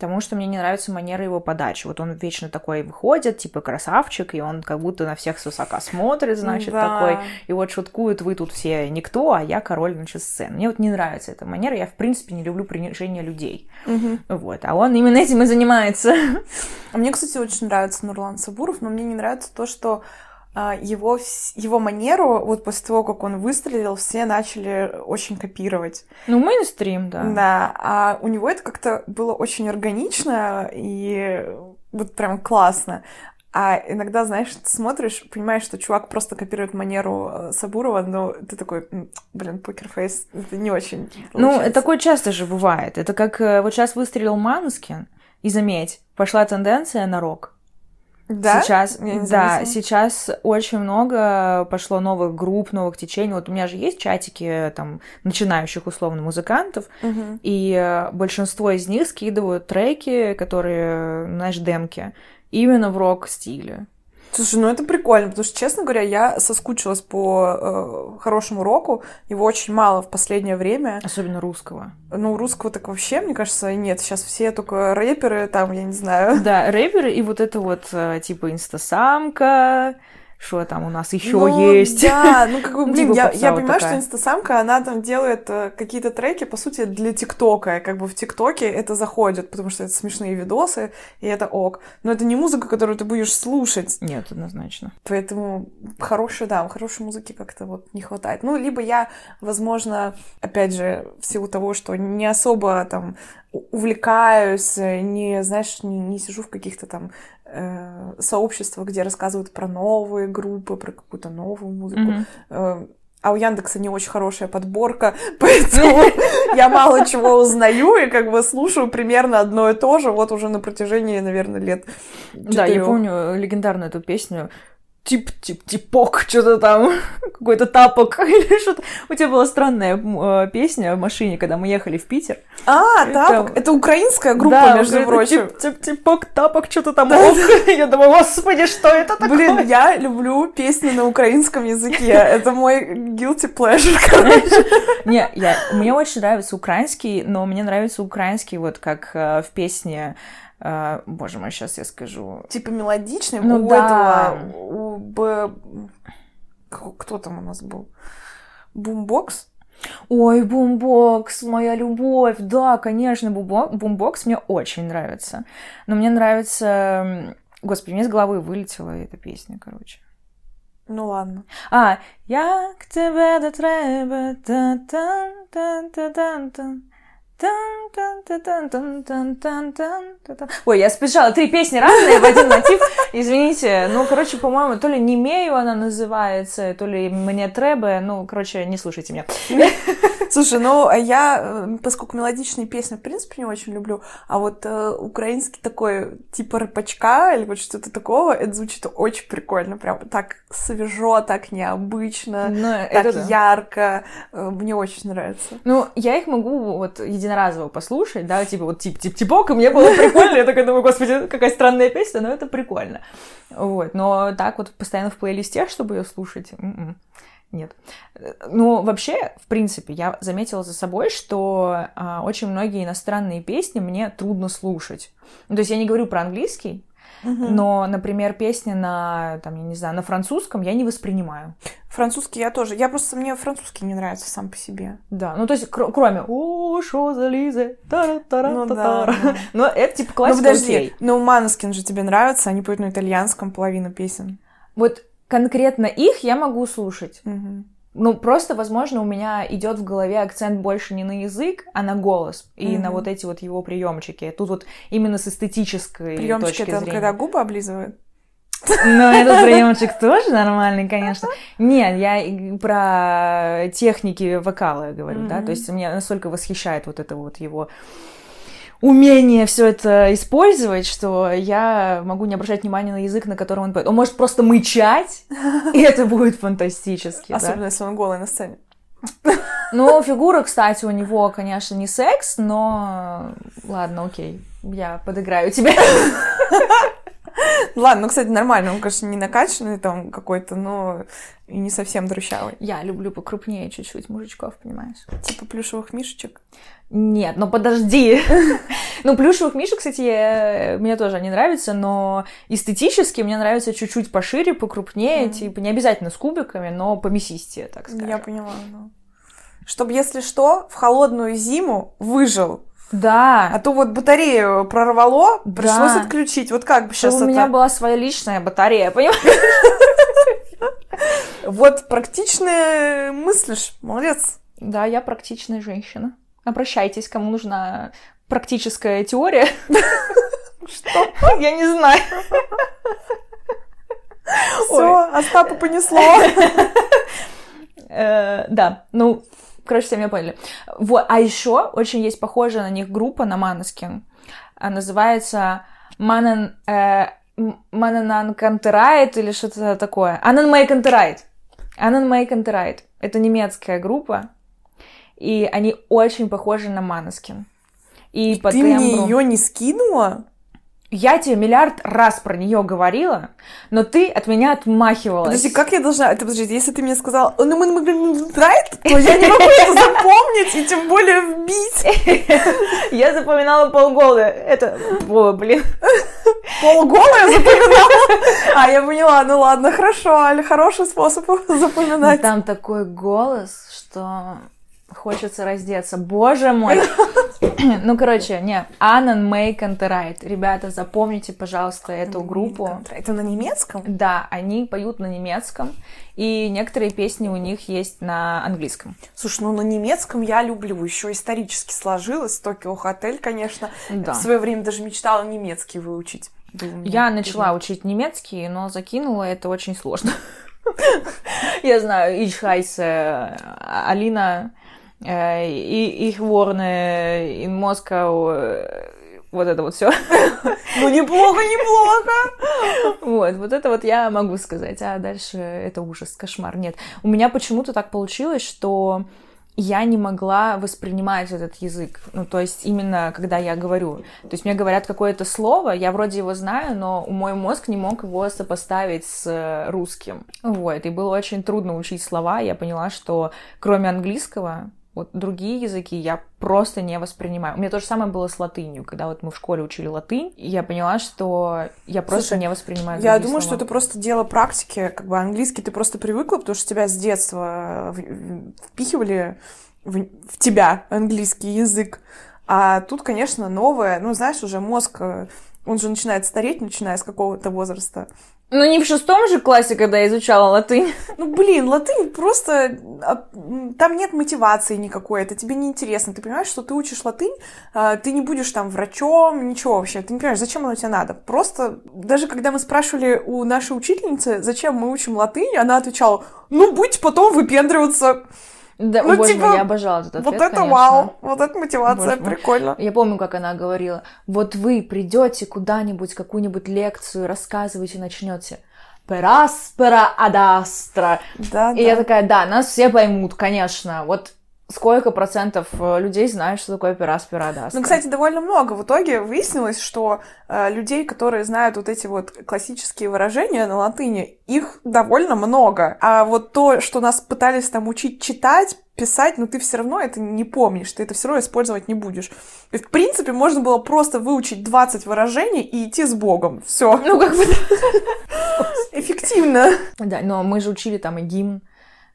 потому что мне не нравится манера его подачи. Вот он вечно такой выходит, типа красавчик, и он как будто на всех свысока смотрит, значит, Да. такой. И вот шуткует, вы тут все никто, а я король, значит, сцены. Мне вот не нравится эта манера. Я, в принципе, не люблю принижение людей. Мгм. Вот. А он именно этим и занимается. А мне, кстати, очень нравится Нурлан Сабуров, но мне не нравится то, что его, вс- его манеру, вот после того, как он выстрелил, все начали очень копировать. Ну, мейнстрим, да. Да, а у него это как-то было очень органично и вот прям классно. А иногда, знаешь, ты смотришь, понимаешь, что чувак просто копирует манеру э, Сабурова, но ты такой, «М, блин, покерфейс, это не очень Ну, получается». такое часто же бывает. Это как э, вот сейчас выстрелил Манскин, и заметь, пошла тенденция на рок. Да? Сейчас, да, сейчас очень много пошло новых групп, новых течений. Вот у меня же есть чатики там начинающих условно музыкантов, Мгм. и э, большинство из них скидывают треки, которые, знаешь, демки, именно в рок-стиле. Слушай, ну это прикольно, потому что, честно говоря, я соскучилась по э, хорошему року. Его очень мало в последнее время. Особенно русского. Ну, русского так вообще, мне кажется, нет. Сейчас все только рэперы, там, я не знаю. Да, рэперы и вот это вот э, типа инстасамка, что там у нас еще Ну, есть. Да, ну как бы, блин, Типа я, я вот понимаю, такая. что инстасамка, она там делает э, какие-то треки, по сути, для ТикТока. Как бы в ТикТоке это заходит, потому что это смешные видосы, и это ок. Но это не музыка, которую ты будешь слушать. Нет, однозначно. Поэтому хорошей, да, хорошей музыки как-то вот не хватает. Ну, либо я, возможно, опять же, в силу того, что не особо там увлекаюсь, э, не, знаешь, не, не сижу в каких-то там э, сообществах, где рассказывают про новые группы, про какую-то новую музыку. Э, А у Яндекса не очень хорошая подборка, поэтому я мало чего узнаю и как бы слушаю примерно одно и то же вот уже на протяжении, наверное, лет Да, я помню легендарную эту песню. Тип, тип, типок, что-то там, какой-то тапок или что-то. У тебя была странная э, песня в машине, когда мы ехали в Питер. А, тапок. Это украинская группа, между прочим. Тип, тип, типок, тапок, что-то там. Я думаю, господи, что это такое? Блин, я люблю песни на украинском языке. Это мой guilty pleasure, короче. Не, я, мне очень нравится украинский, но мне нравится украинский вот как э, в песне, э, боже мой, сейчас я скажу. Типа мелодичный. Ну у да. этого... У Б... К- Кто там у нас был? Бумбокс? Ой, бумбокс, моя любовь. Да, конечно, бумбо- бумбокс мне очень нравится. Но мне нравится... Господи, мне с головы вылетела эта песня, короче. Ну ладно. А, як тебе до треба, та-тан, тан-та-тан-тан. Тан-тан-та-тан-тан-тан-тан-тан-тан. Ой, я спешала. Три песни разные в один мотив. Извините. Ну, короче, по-моему, то ли не имею она называется, то ли мне треба. Ну, короче, не слушайте меня. Слушай, ну а я, поскольку мелодичные песни, в принципе, не очень люблю, а вот э, украинский такой, типа рэпачка или вот что-то такого, это звучит очень прикольно, прям так свежо, так необычно, Ну, так это ярко. Э, Мне очень нравится. Ну, я их могу вот единоразово послушать, да, типа вот тип-тип-типок, и мне было прикольно, я такая думаю, господи, какая странная песня, но это прикольно. Вот, но так вот постоянно в плейлисте, чтобы ее слушать, м-м, нет. Ну, вообще, в принципе, я заметила за собой, что а, очень многие иностранные песни мне трудно слушать. Ну, то есть я не говорю про английский, но, например, песни на, там, я не знаю, на французском я не воспринимаю. Французский я тоже. Я просто, мне французский не нравится сам по себе. Да, ну то есть кр- кроме «О, шо за Лиза?» тара-тара-та-тара». Ну да, да. Но это типа Ну классика, подожди, окей. ну Манаскин же тебе нравится, они поют на итальянском половину песен. Вот конкретно их я могу слушать. Ну, просто, возможно, у меня идет в голове акцент больше не на язык, а на голос и на Мгм. вот эти вот его приемчики. Тут вот именно с эстетической Приемчики точки это зрения. когда губы облизывают. Ну, этот приемчик тоже нормальный, конечно. Нет, я про техники вокала говорю, да, то есть меня настолько восхищает вот это вот его умение все это использовать, что я могу не обращать внимания на язык, на котором он поет. Он может просто мычать, и это будет фантастически, да. Особенно, если он голый на сцене. Ну, фигура, кстати, у него, конечно, не секс, но ладно, окей, я подыграю тебе. Ладно, ну, кстати, нормально. Он, конечно, не накачанный там какой-то, но и не совсем друщавый. Я люблю покрупнее чуть-чуть мужичков, понимаешь? Типа плюшевых мишечек. Нет, ну подожди. ну, плюшевых мишек, кстати, я- мне тоже они нравятся, но эстетически мне нравится чуть-чуть пошире, покрупнее, Мгм. типа не обязательно с кубиками, но помесистее, так скажем. Я поняла, ну. Чтобы, если что, в холодную зиму выжил. Да, А то вот батарею прорвало, пришлось Да. отключить. Вот как бы сейчас у меня это... была своя личная батарея, понимаешь? Вот практично мыслишь. Молодец. Да, я практичная женщина. Обращайтесь, кому нужна практическая теория. Что? Я не знаю. Все, Остапа понесло. Э, Да, ну, короче, все меня поняли. Вот, а еще очень есть похожая на них группа, на Måneskin. Называется Манан... Мананан Кантерайт или что-то такое. AnnenMayKantereit. AnnenMayKantereit. Это немецкая группа. И они очень похожи на Måneskin. И по Ты мне тембру... ее не скинула? Я тебе миллиард раз про нее говорила, но ты от меня отмахивалась. Подожди, как я должна... Это, подожди, если ты мне сказал, ну, мы, right, то я не могу это запомнить и тем более вбить. Я запоминала полгола. Это... О, блин. Полгола я запоминала? А, я поняла, ну ладно, хорошо, Аля, хороший способ запоминать. Там такой голос, что хочется раздеться. Боже мой! ну, короче, не. Анан Мэй Кантерайт. Ребята, запомните, пожалуйста, эту группу. Это на немецком? Да, они поют на немецком. И некоторые песни у них есть на английском. Слушай, ну на немецком я люблю. Еще исторически сложилось. Токио Хотель, конечно. Да. В свое время даже мечтала немецкий выучить. Я начала учить немецкий, но закинула это очень сложно. Я знаю, Ичхайсе, Алина, и их ворны, in Moscow, вот это вот все. Ну, неплохо, неплохо. Вот, вот это вот я могу сказать. А дальше это ужас, кошмар. Нет, у меня почему-то так получилось, что я не могла воспринимать этот язык. Ну, то есть именно когда я говорю. То есть мне говорят какое-то слово, я вроде его знаю, но мой мозг не мог его сопоставить с русским. Вот, и было очень трудно учить слова. Я поняла, что кроме английского вот другие языки я просто не воспринимаю. У меня то же самое было с латынью. Когда вот мы в школе учили латынь, я поняла, что я просто Слушай, не воспринимаю Я думаю, слова. что это просто дело практики. Как бы английский ты просто привыкла, потому что тебя с детства впихивали в, в тебя английский язык. А тут, конечно, новое. Ну, знаешь, уже мозг, э, он же начинает стареть, начиная с какого-то возраста. Ну, не в шестом же классе, когда я изучала латынь. Ну, блин, латынь просто... А, там нет мотивации никакой, это тебе не интересно. Ты понимаешь, что ты учишь латынь, а, ты не будешь там врачом, ничего вообще. Ты не понимаешь, зачем оно тебе надо. Просто даже когда мы спрашивали у нашей учительницы, зачем мы учим латынь, она отвечала, ну, будь потом выпендриваться. Да, ну, боже типа, мой, я обожала этот ответ, Вот это конечно. вау, вот это мотивация, боже прикольно. Мой. Я помню, как она говорила, вот вы придете куда-нибудь, какую-нибудь лекцию, рассказываете, начнете пераспера адастра. Да, И да. я такая, да, нас все поймут, конечно. Вот сколько процентов э, людей знают, что такое пераспера адастра? Ну, кстати, довольно много. В итоге выяснилось, что э, людей, которые знают вот эти вот классические выражения на латыни, их довольно много. А вот то, что нас пытались там учить читать, писать, но ты все равно это не помнишь, ты это все равно использовать не будешь. И, в принципе, можно было просто выучить 20 выражений и идти с Богом. Все. Ну, как бы... Эффективно. Да, но мы же учили там и гимн,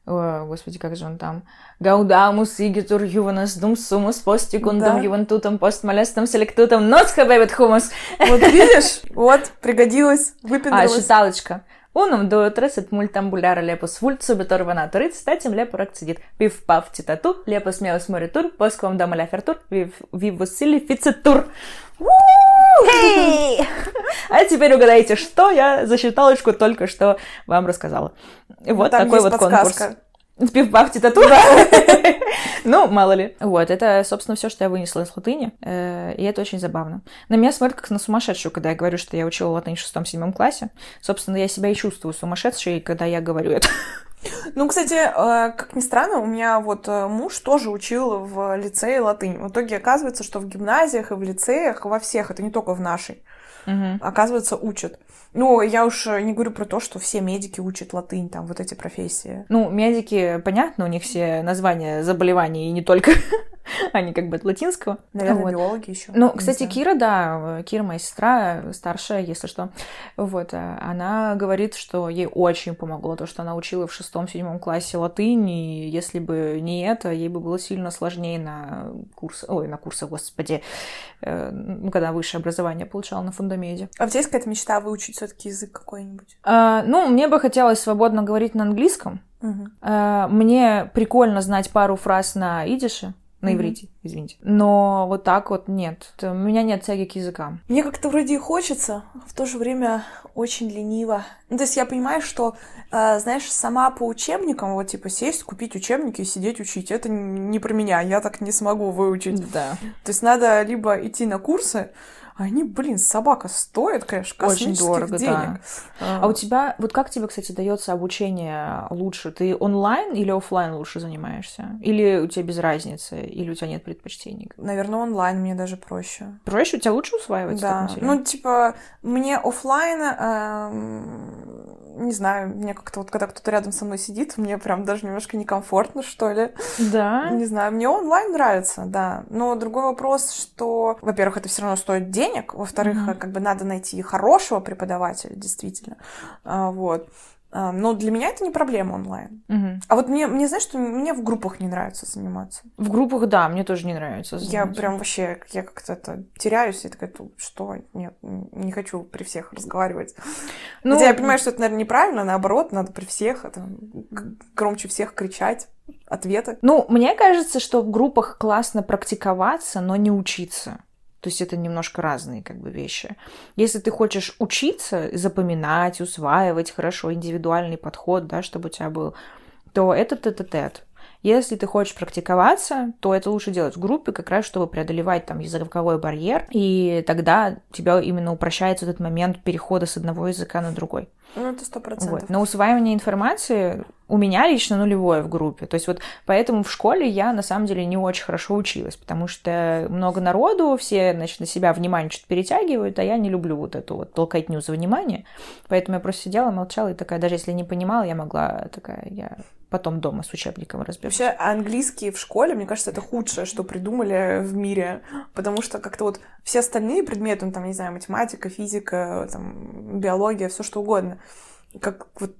о, господи, как же он там? Гаудамус игитур юванас дум сумус постикундам ювантутам постмолестам селектутам нос хабебет хумус. Вот видишь? Вот, пригодилось, выпендрилось. А, считалочка. Унум дуотрес et мультамбуляра lepus vult subitor vanator it statim lepor accedit. Viv pav citatu, lepus meus moritur, posquam dama lafertur, viv vivus sili ficitur. Hey! А теперь угадайте, что я за считалочку только что вам рассказала. Вот Там такой вот подсказка. конкурс. Пив-пав титату. Ну, мало ли. Вот, это, собственно, все, что я вынесла из латыни, э, и это очень забавно. На меня смотрят как на сумасшедшую, когда я говорю, что я учила латынь в шестом-седьмом классе. Собственно, я себя и чувствую сумасшедшей, когда я говорю это. Ну, кстати, э, как ни странно, у меня вот э, муж тоже учил в лицее латынь. В итоге оказывается, что в гимназиях и в лицеях, во всех, это не только в нашей, Мгм. оказывается, учат. Ну, я уж не говорю про то, что все медики учат латынь, там, вот эти профессии. Ну, медики, понятно, у них все названия заболеваний, и не только. Они как бы от латинского. Наверное, Вот. биологи еще. Ну, кстати, Кира, да, Кира моя сестра, старшая, если что, вот, э, она говорит, что ей очень помогло то, что она учила в шестом-седьмом классе латынь, и если бы не это, ей бы было сильно сложнее на курс, ой, на курсах, господи, э, ну, когда высшее образование получала на фундамеде. А у тебя есть какая-то мечта выучить все-таки язык какой-нибудь? А, ну, мне бы хотелось свободно говорить на английском. А, мне прикольно знать пару фраз на идише, на иврите, извините. Но вот так вот нет. У меня нет тяги к языкам. Мне как-то вроде и хочется, а в то же время очень лениво. Ну, то есть я понимаю, что, э, знаешь, сама по учебникам, вот типа сесть, купить учебники и сидеть учить, это не про меня, я так не смогу выучить. Да. То есть надо либо идти на курсы, они, блин, собака стоит, конечно, Очень дорого, денег. да. А, а у тебя, вот очень дорого, денег. да. А. а у тебя, вот как тебе, кстати, дается обучение лучше? Ты онлайн или офлайн лучше занимаешься? Или у тебя без разницы? Или у тебя нет предпочтений? Наверное, онлайн мне даже проще. Проще? У тебя лучше усваивается? Да. Ну, типа, мне офлайн, э, не знаю, мне как-то вот, когда кто-то рядом со мной сидит, мне прям даже немножко некомфортно, что ли. Да. Не знаю, мне онлайн нравится, да. Но другой вопрос, что, во-первых, это все равно стоит денег, во-вторых, mm-hmm. как бы надо найти хорошего преподавателя, действительно. А, вот. А, но для меня это не проблема онлайн. Угу. А вот мне, мне знаешь, что мне в группах не нравится заниматься. В группах, да, мне тоже не нравится заниматься. Я прям вообще, я как-то это теряюсь и такая, что? Нет, не хочу при всех разговаривать. Ну, Хотя я понимаю, что это, наверное, неправильно, наоборот, надо при всех это, громче всех кричать ответы. Ну, мне кажется, что в группах классно практиковаться, но не учиться. То есть это немножко разные как бы вещи. Если ты хочешь учиться, запоминать, усваивать хорошо индивидуальный подход, да, чтобы у тебя был, то это тет-а-тет. Если ты хочешь практиковаться, то это лучше делать в группе, как раз чтобы преодолевать там языковой барьер, и тогда тебя именно упрощается этот момент перехода с одного языка на другой. Ну, это сто процентов. Вот. Но усваивание информации у меня лично нулевое в группе. То есть вот поэтому в школе я на самом деле не очень хорошо училась, потому что много народу, все, значит, на себя внимание что-то перетягивают, а я не люблю вот эту вот толкотню за внимание. Поэтому я просто сидела, молчала и такая, даже если не понимала, я могла такая, я потом дома с учебником разберусь. Вообще английский в школе, мне кажется, это худшее, что придумали в мире, потому что как-то вот все остальные предметы, ну, там, не знаю, математика, физика, там, биология, все что угодно, как вот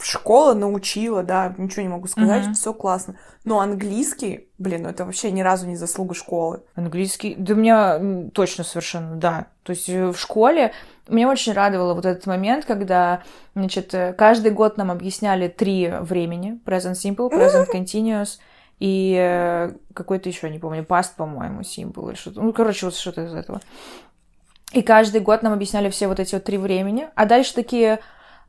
школа научила, да, ничего не могу сказать, mm-hmm. все классно. Но английский, блин, ну это вообще ни разу не заслуга школы. Английский, да меня точно совершенно, да. То есть э, в школе меня очень радовало вот этот момент, когда, значит, э, каждый год нам объясняли три времени. Present Simple, Present Continuous и э, какой-то еще, не помню, Past, по-моему, Simple или что-то. Ну, короче, вот что-то из этого. И каждый год нам объясняли все вот эти вот три времени. А дальше такие,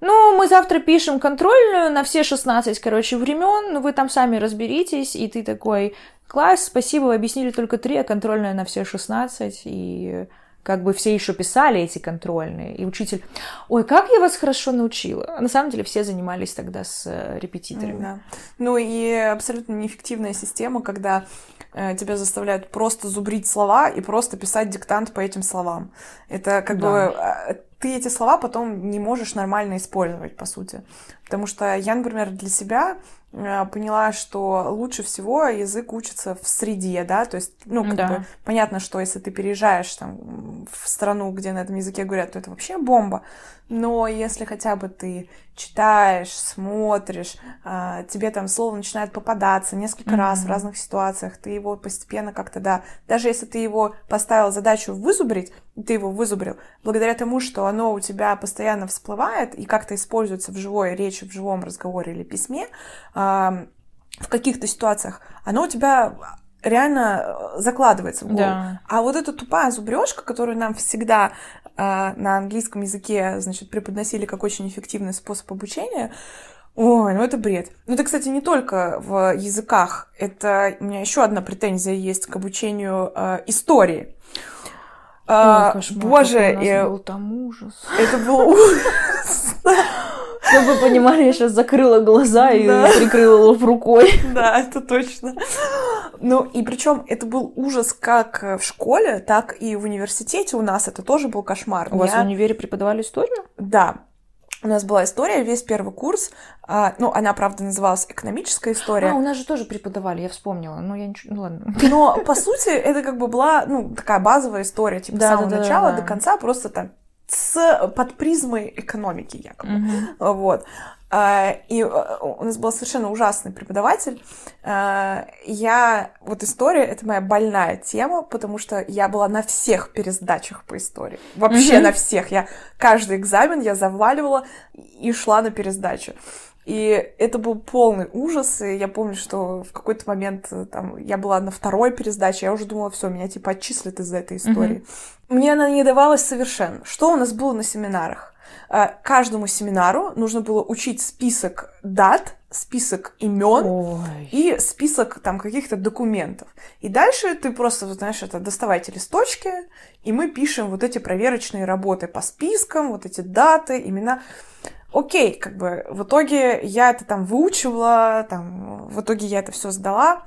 ну, мы завтра пишем контрольную на все 16, короче, времен, ну, вы там сами разберитесь, и ты такой, класс, спасибо, вы объяснили только три, а контрольная на все 16, и как бы все еще писали эти контрольные, и учитель, ой, как я вас хорошо научила. А на самом деле все занимались тогда с э, репетиторами. Да. Ну и абсолютно неэффективная система, когда э, тебя заставляют просто зубрить слова и просто писать диктант по этим словам. Это как да. бы э, ты эти слова потом не можешь нормально использовать, по сути. Потому что я, например, для себя э, поняла, что лучше всего язык учится в среде, да, то есть, ну, как да. бы понятно, что если ты переезжаешь там в страну, где на этом языке говорят, то это вообще бомба, но если хотя бы ты читаешь, смотришь, а, тебе там слово начинает попадаться несколько mm-hmm. раз в разных ситуациях, ты его постепенно как-то, да, даже если ты его поставил задачу вызубрить, ты его вызубрил, благодаря тому, что оно у тебя постоянно всплывает и как-то используется в живой речи, в живом разговоре или письме, а, в каких-то ситуациях, оно у тебя реально закладывается в голову. Да. А вот эта тупая зубрежка, которую нам всегда на английском языке, значит, преподносили как очень эффективный способ обучения, Ой, ну это бред. Ну это, кстати, не только в языках. Это у меня еще одна претензия есть к обучению э, истории. Ой, а, кошмар, боже, у нас был там ужас. Это был ужас. Чтобы вы понимали, я сейчас закрыла глаза и да. прикрыла лоб рукой. Да, это точно. Ну, и причем это был ужас как в школе, так и в университете у нас это тоже был кошмар. У я... вас в универе преподавали историю? Да. У нас была история, весь первый курс. А, ну, она, правда, называлась экономическая история. А, у нас же тоже преподавали, я вспомнила. Ну, я ничего... Ну, ладно. Но, по сути, это как бы была, ну, такая базовая история, типа, да, с самого да, начала да, да. до конца, просто там с под призмой экономики якобы. Mm-hmm. Вот. А, и э, у нас был совершенно ужасный преподаватель. А, я... Вот история — это моя больная тема, потому что я была на всех пересдачах по истории. Вообще mm-hmm. на всех. Я каждый экзамен я заваливала и шла на пересдачу. И это был полный ужас, и я помню, что в какой-то момент э, там я была на второй пересдаче, я уже думала, все, меня типа отчислят из-за этой истории. Mm-hmm. Мне она не давалась совершенно. Что у нас было на семинарах? Э, каждому семинару нужно было учить список дат список имен Ой. и список там каких-то документов. И дальше ты просто, знаешь, это доставайте листочки, и мы пишем вот эти проверочные работы по спискам, вот эти даты, имена. Окей, как бы в итоге я это там выучивала, там, в итоге я это все сдала.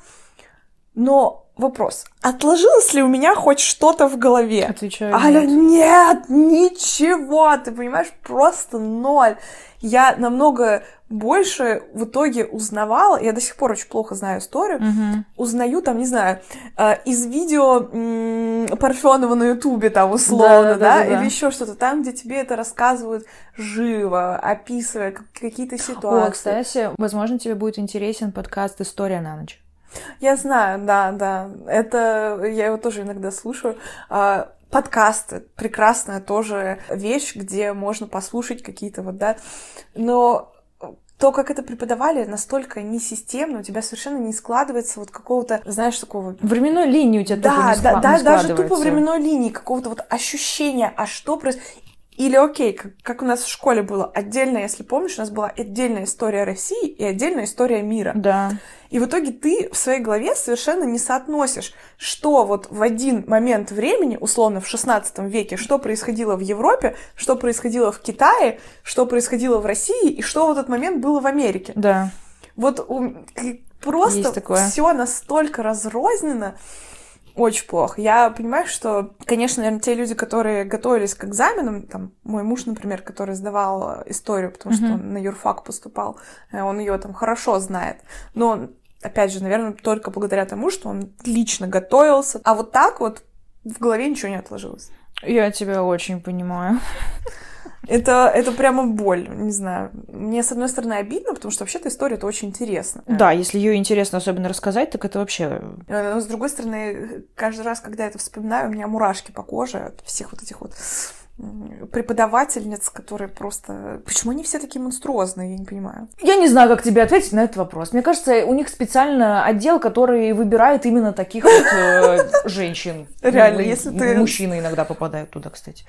Но вопрос, отложилось ли у меня хоть что-то в голове? Отвечаю. Аля, нет. нет, ничего, ты понимаешь, просто ноль. Я намного больше в итоге узнавала, я до сих пор очень плохо знаю историю, Мгм. узнаю там, не знаю, э, из видео м, Парфенова на Ютубе там условно, да, Да-да-да-да-да. или еще что-то там, где тебе это рассказывают живо, описывая как- какие-то О, ситуации. кстати, возможно, тебе будет интересен подкаст «История на ночь». Я знаю, да, да. Это я его тоже иногда слушаю. А, Подкасты прекрасная тоже вещь, где можно послушать какие-то вот, да. Но то, как это преподавали, настолько несистемно, у тебя совершенно не складывается вот какого-то, знаешь, такого Временной линии у тебя да, тупо не да, скла- да, не даже тупо временной линии, какого-то вот ощущения, а что происходит. Или окей, как, как у нас в школе было отдельно, если помнишь, у нас была отдельная история России и отдельная история мира. Да. И в итоге ты в своей голове совершенно не соотносишь, что вот в один момент времени, условно в 16 веке, что происходило в Европе, что происходило в Китае, что происходило в России и что в этот момент было в Америке. Да. Вот у- просто все настолько разрознено, очень плохо. Я понимаю, что, конечно, наверное, те люди, которые готовились к экзаменам, там, мой муж, например, который сдавал э, историю, потому что Мгм. он на юрфак поступал, э, он ее там хорошо знает. Но, опять же, наверное, только благодаря тому, что он лично готовился. А вот так вот в голове ничего не отложилось. Я тебя очень понимаю. Это, это прямо боль, не знаю. Мне, с одной стороны, обидно, потому что вообще-то история это очень интересно. Да, если ее интересно особенно рассказать, так это вообще... Э, Но, с другой стороны, каждый раз, когда я это вспоминаю, у меня мурашки по коже от всех вот этих вот преподавательниц, которые просто... Почему они все такие монструозные, я не понимаю. Я не знаю, как тебе ответить на этот вопрос. Мне кажется, у них специально отдел, который выбирает именно таких вот э, женщин. Реально, Ну, если ты- Мужчины иногда попадают туда, кстати.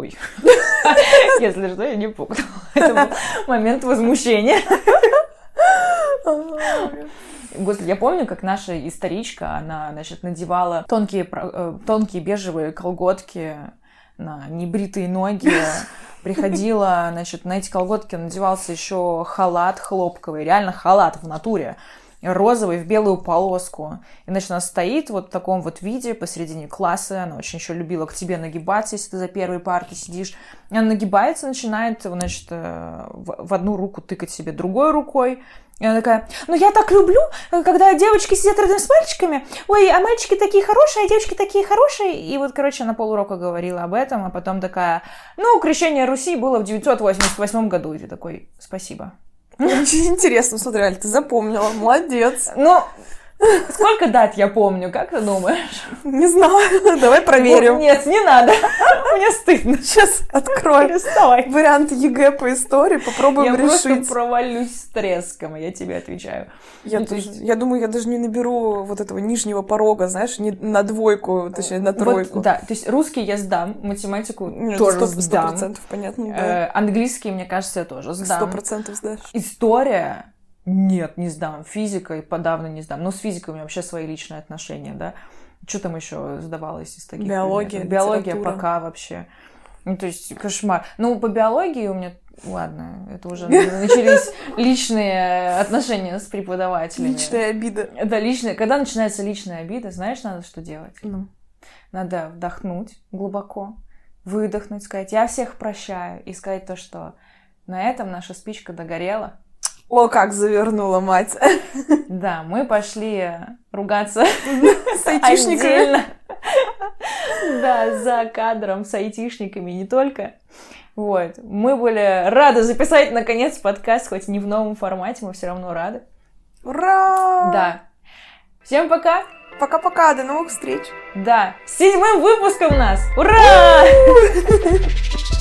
Ой. Если что, я не пукнула. Это был момент возмущения. Господи, я помню, как наша историчка, она, значит, надевала тонкие, э, тонкие бежевые колготки на небритые ноги, приходила, значит, на эти колготки надевался еще халат хлопковый, реально халат в натуре, розовый в белую полоску. И, значит, она стоит вот в таком вот виде посередине класса, она очень еще любила к тебе нагибаться, если ты за первой партой сидишь. И она нагибается, начинает, значит, э, в одну руку тыкать себе другой рукой, и она такая, ну я так люблю, когда девочки сидят рядом с мальчиками, ой, а мальчики такие хорошие, а девочки такие хорошие. И вот, короче, она полурока говорила об этом, а потом такая, ну, крещение Руси было в 988 году. И ты такой, спасибо. Очень интересно, смотри, Аль, ты запомнила, молодец. Ну, сколько дат я помню, как ты думаешь? Не знаю, давай проверим. Нет, не надо. Мне стыдно. Сейчас открой Переставай. вариант ЕГЭ по истории, попробуем Я просто решить. провалюсь с треском, я тебе отвечаю. Я, Ну, тоже- есть- я думаю, я даже не наберу вот этого нижнего порога, знаешь, не на двойку, точнее, на тройку. Вот, да, то есть русский я сдам, математику Нет, тоже сто- сто сдам. процентов, понятно, да. Э, английский, мне кажется, я тоже сдам. процентов сдашь. История нет, не сдам. Физика и подавно не сдам. Ну, с физикой у меня вообще свои личные отношения, да. Что там еще сдавалось из таких Биология, предметов? Биология литература. пока вообще. Ну, то есть, кошмар. Ну, по биологии у меня... Ладно, это уже начались личные отношения с преподавателями. Личная обида. Да, личные. Когда начинается личная обида, знаешь, надо что делать? Ну. Надо вдохнуть глубоко, выдохнуть, сказать «я всех прощаю» и сказать то, что на этом наша спичка догорела. О, как завернула мать. Да, мы пошли ругаться С айтишниками. Да, за кадром с айтишниками не только. Вот. Мы были рады записать, наконец, подкаст, хоть не в новом формате, мы все равно рады. Ура! Да. Всем пока! Пока-пока, до новых встреч. Да, с седьмым выпуском нас! Ура!